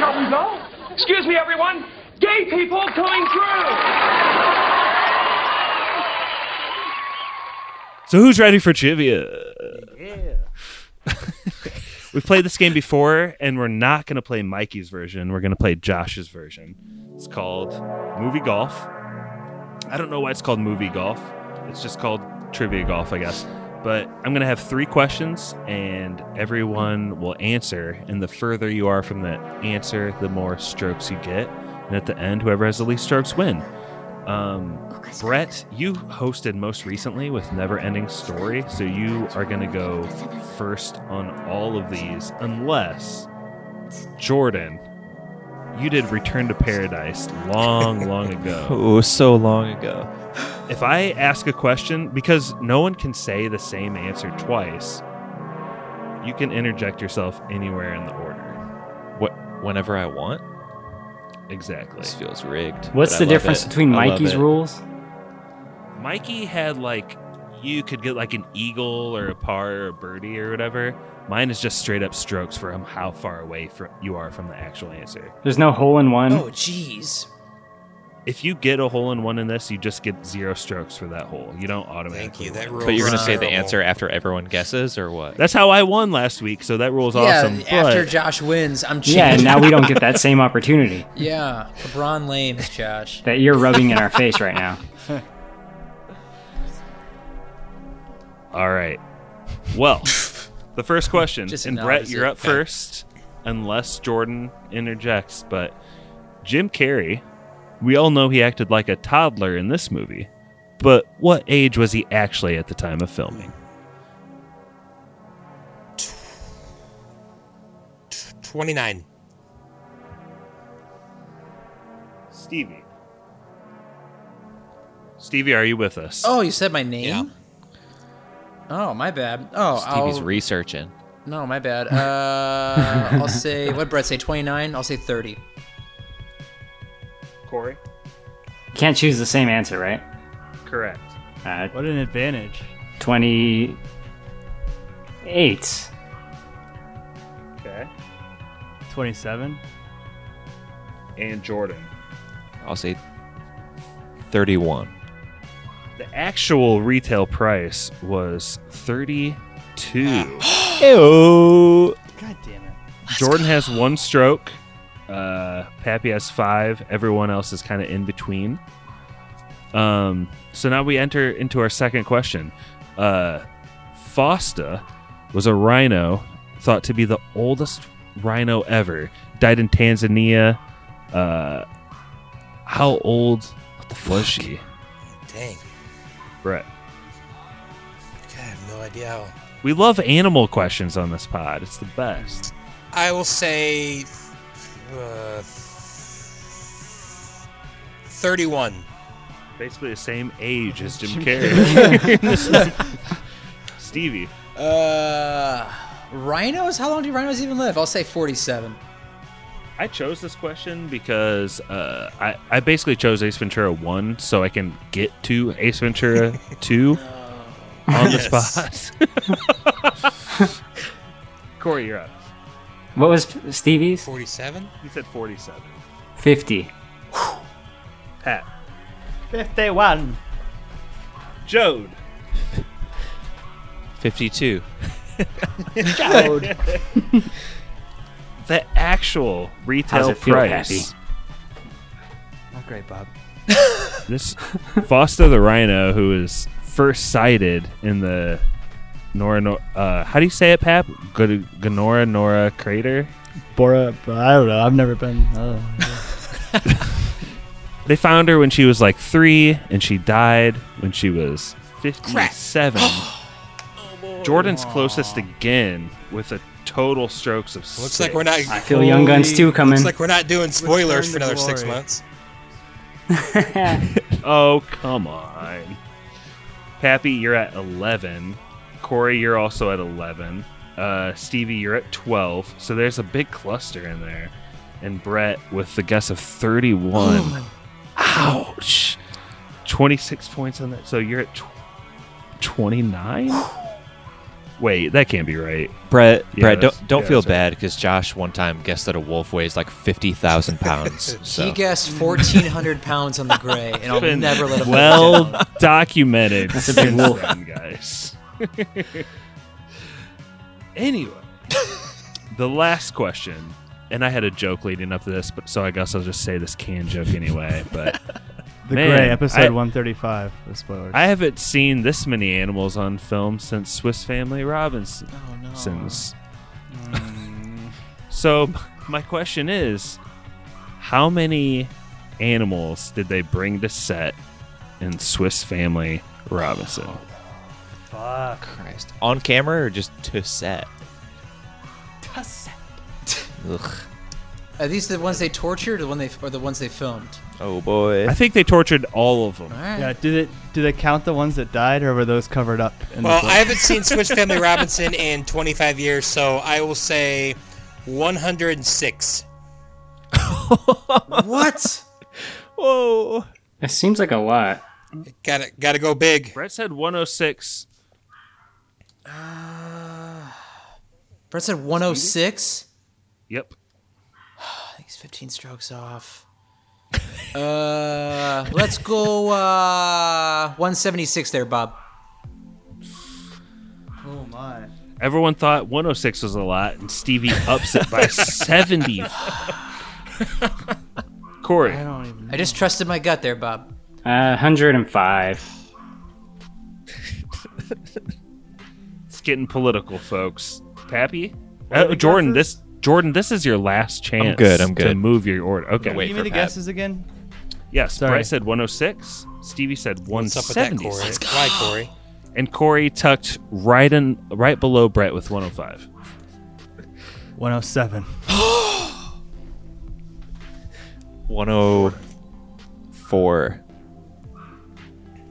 Shall we go? Excuse me, everyone. Gay people coming through. So who's ready for trivia? Yeah. We've played this game before, and we're not going to play Mikey's version. We're going to play Josh's version. It's called Movie Golf. I don't know why it's called Movie Golf. It's just called Trivia Golf, I guess. But I'm going to have three questions, and everyone will answer. And the further you are from the answer, the more strokes you get. And at the end, whoever has the least strokes win. Um, Brett, you hosted most recently with Never Ending Story, so you are going to go first on all of these, unless Jordan, you did Return to Paradise long, long ago. Oh, so long ago. If I ask a question, because no one can say the same answer twice, you can interject yourself anywhere in the order. What? Whenever I want. Exactly. This feels rigged. What's the difference it. between Mikey's rules? Mikey had like you could get like an eagle or a par or a birdie or whatever. Mine is just straight up strokes for him how far away from you are from the actual answer. There's no hole in one. Oh, jeez. If you get a hole in one in this, you just get zero strokes for that hole. You don't automatically. Thank you. That rule But you're gonna say the answer after everyone guesses, or what? That's how I won last week, so that rule's yeah, awesome. after but Josh wins, I'm Yeah, and now we don't get that same opportunity Yeah, LeBron lames, Josh. that you're rubbing in our face right now. all right. Well, the first question, Just and Brett, you're it. up first, unless Jordan interjects. But Jim Carrey, we all know he acted like a toddler in this movie. but what age was he actually at the time of filming? 29. Stevie. Stevie, are you with us? Oh, you said my name? Oh, my bad. Oh, Stevie's I'll- researching. No, my bad. Uh, I'll say, what Brett say, 29? I'll say 30. Corey? You Can't choose the same answer, right? Correct. Uh, What an advantage. 28. Okay. 27. And Jordan. I'll say 31. The actual retail price was 32. Ew. God damn it. Jordan has one stroke. Uh, Pappy has five. Everyone else is kind of in between. Um, so now we enter into our second question. Uh, Fausta was a rhino thought to be the oldest rhino ever. Died in Tanzania. Uh, how old was she? Dang. Brett. I have no idea how. We love animal questions on this pod. It's the best. I will say uh, 31. Basically the same age as Jim Carrey. Stevie. Uh, rhinos? How long do rhinos even live? I'll say 47. I chose this question because uh, I, I basically chose Ace Ventura 1 so I can get to Ace Ventura 2 on the spot. Corey, you're up. What was Stevie's? 47? He said 47. 50. Pat. 51. Jode. 52. Jode. the actual retail How's it price. Not great, Bob. This Fausta the Rhino, who was first sighted in the Nora, Nor- uh, how do you say it, Pap? Good Ganora Nora crater. Bora, I don't know. I've never been. Uh, They found her when she was like three, and she died when she was fifty-seven. Jordan's closest again with a total strokes of. Looks six. like we're not. I feel Young Guns 2 coming. Looks like we're not doing spoilers for to another six months. Oh come on, Pappy, you're at eleven. Corey, you're also at eleven. Uh, Stevie, you're at twelve. So there's a big cluster in there. And Brett with the guess of thirty-one. Ouch. Twenty-six points on that. So you're at twenty-nine. Wait, that can't be right. Brett, Yeah, Brett, don't don't yeah, feel that's bad because Josh one time guessed that a wolf weighs like fifty thousand pounds. So He guessed 1,400 pounds on the gray, and I'll never let him well down. documented. That's a big wolf. guys. anyway, the last question, and I had a joke leading up to this, but so I guess I'll just say this can joke anyway. But the Man, Grey episode I- 135. The spoilers. I haven't seen this many animals on film since Swiss Family Robinson. Oh, no. Since Mm, so, my question is, how many animals did they bring to set in Swiss Family Robinson? Fuck. Christ, on camera or just to set? Ugh. Are these the ones they tortured, or the one they, or the ones they filmed? Oh boy. I think they tortured all of them. All right. Yeah. Do they do they count the ones that died, or were those covered up? In Well, the I haven't seen Switch Family Robinson in 25 years, so I will say 106. what? Whoa! It seems like a lot. Got to got to go big. Brett said 106. Brett said 106. Yep. I think he's 15 strokes off. Uh, let's go uh 176 there, Bob. Oh my. Everyone thought 106 was a lot, and Stevie ups it by 70. Corey. I don't even. I just trusted my gut there, Bob. Uh, 105. It's getting political, folks. Pappy? Uh, Jordan, this Jordan, this is your last chance I'm good, I'm to good. move your order. Okay. Wait Give for me the Pat. guesses again. Yes, Sorry. Brett said 106. Stevie said What's up with that, Corey? 176. Why, Corey? And Corey tucked right in right below Brett with 105. 107. 104.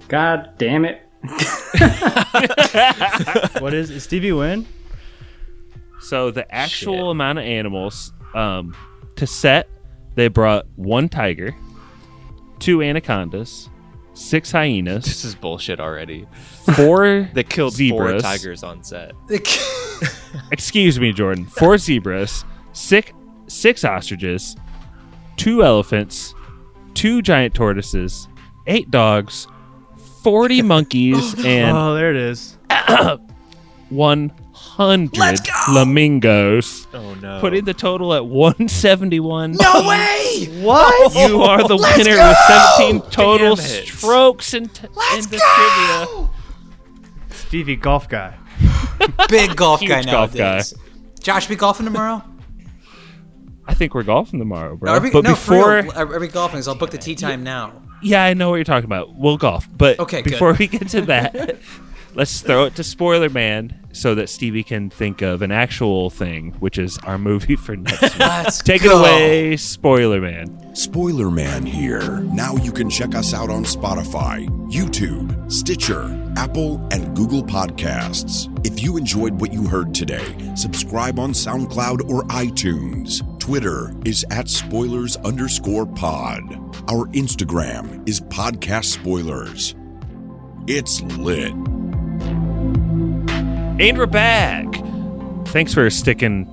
God damn it. what is, is Stevie win? So the actual amount of animals um, to set, they brought one tiger, two anacondas, six hyenas. This is bullshit already. Four They killed zebras. four tigers on set. Excuse me, Jordan. Four zebras, six six ostriches, two elephants, two giant tortoises, eight dogs, forty monkeys, oh, and oh, there it is. one hundred flamingos. Oh no! Putting the total at one seventy one. No way! What? You are the Let's winner go! with seventeen total strokes in, t- in the trivia. Stevie golf guy. Big golf guy Huge golf nowadays. Josh, we golfing tomorrow? I think we're golfing tomorrow, bro. Are we, but no, for before, real, are, are we golfing? So I'll book the tea time now. Yeah, I know what you're talking about. We'll golf, but Okay, good. before we get to that, let's throw it to Spoiler Man so that Stevie can think of an actual thing, which is our movie for next week. Let's Take go. it away, Spoiler Man. Spoiler Man here. Now you can check us out on Spotify, YouTube, Stitcher, Apple, and Google Podcasts. If you enjoyed what you heard today, subscribe on SoundCloud or iTunes. Twitter is at spoilers underscore pod. Our Instagram is podcast spoilers. It's lit. And we're back. Thanks for sticking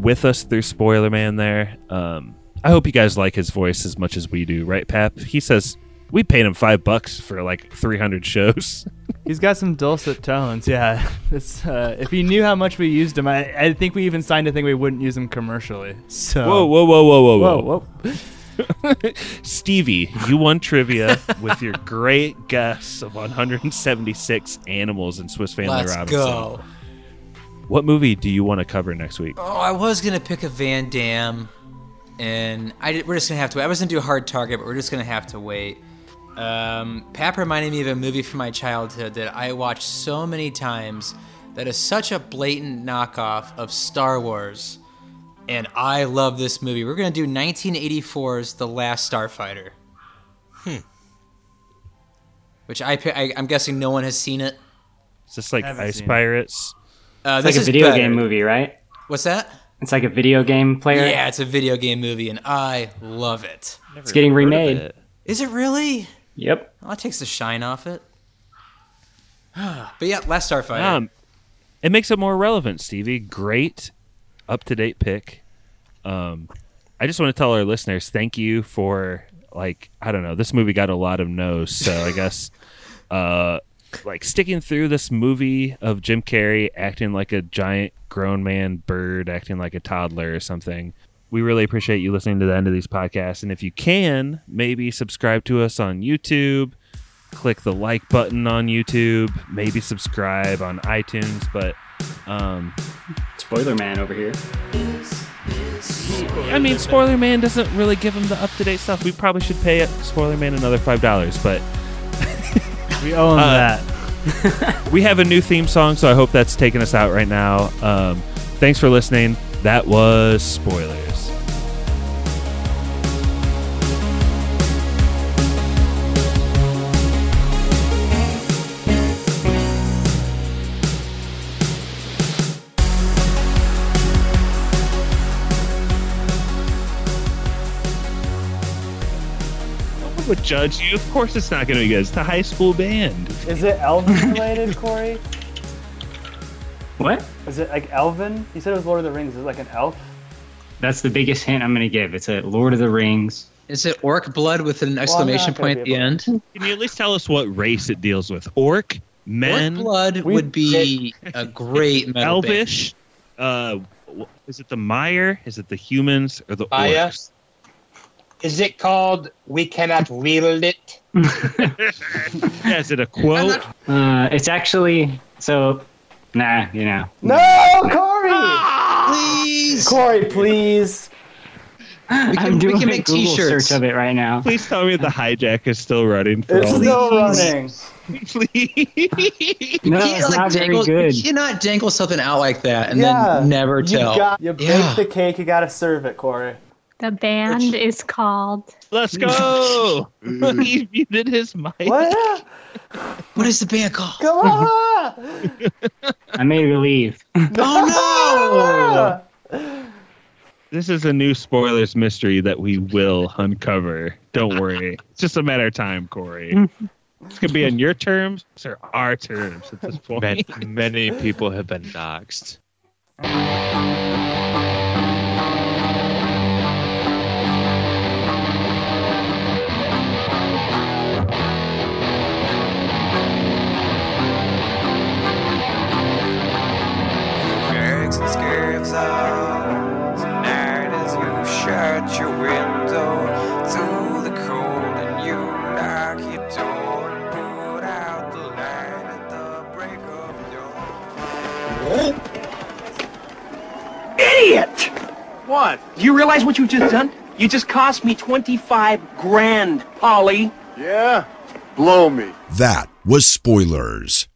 with us through Spoiler Man there. Um, I hope you guys like his voice as much as we do, right, Pap? He says we paid him five bucks for like 300 shows. He's got some dulcet tones. Yeah, it's, uh, if he knew how much we used him, I, I think we even signed a thing we wouldn't use him commercially. So Whoa, whoa, whoa, whoa, whoa, whoa. whoa, whoa. Stevie, you won trivia with your great guess of 176 animals in Swiss Family Let's Robinson. go. What movie do you want to cover next week? Oh, I was gonna pick a Van Damme, and I did, we're just gonna have to. Wait. I was gonna do a hard target, but we're just gonna have to wait. Um, Pap reminded me of a movie from my childhood that I watched so many times that is such a blatant knockoff of Star Wars, and I love this movie. We're gonna do 1984's The Last Starfighter. Hmm. Which I, I, I'm guessing no one has seen it. it. Is this like Ice seen it. Pirates? Uh, It's this like a is video better. game movie, right? What's that? It's like a video game player. Yeah, it's a video game movie, and I love it. It's getting remade. Is it really? Yep. Well, that takes the shine off it. but yeah, Last Starfighter. Um, it makes it more relevant, Stevie. Great, up to date pick. Um, I just want to tell our listeners thank you for like I don't know. This movie got a lot of no's, so I guess uh, like sticking through this movie of Jim Carrey acting like a giant grown man bird, acting like a toddler or something. We really appreciate you listening to the end of these podcasts, and if you can, maybe subscribe to us on YouTube click the like button on YouTube, maybe subscribe on iTunes, but um Spoiler man over here. I mean Spoiler Man doesn't really give him the up to date stuff. We probably should pay Spoiler Man another five dollars, but We owe him Uh, that. we have a new theme song, so I hope that's taking us out right now. Um, thanks for listening. That was spoilers. I would judge you. Of course, it's not going to be good. It's the high school band. Is it Elvin related, Corey? What? Is it like Elven? You said it was Lord of the Rings. Is it like an elf? That's the biggest hint I'm gonna give. It's a Lord of the Rings. Is it orc blood with an exclamation not gonna point at the end? Can you at least tell us what race it deals with? Orc, men, Orc blood We- would be a great metal elvish. Uh, is it the Mire? Is it the humans or the Maya? orcs? Is it called We Cannot Wield It? Yeah, is it a quote? Uh, it's actually so. Nah, you know. No, Corey! Ah, please! Corey, please. We can, I'm we doing can a Google t-shirts. search of it right now. Please tell me the hijack is still running for It's all still these- running. You No, can't, it's like, not very good. You cannot dangle something out like that and Yeah. then never You tell. got- you bake the cake, you gotta serve it, Corey. The band is called. Let's go. he muted his mic. What? What is the band called? Come on! I made her leave. Oh no! This is a new spoilers mystery that we will uncover. Don't worry. It's just a matter of time, Corey. It's gonna be on your terms or our terms at this point. Man, many people have been doxxed. Rags and skirts on tonight as you shut your window through the cold and you lock your door and put out the light at the break of dawn. Idiot! What? Do you realize what you just done? You just cost me 25 grand, Polly. Yeah? Blow me. That was Spoilers.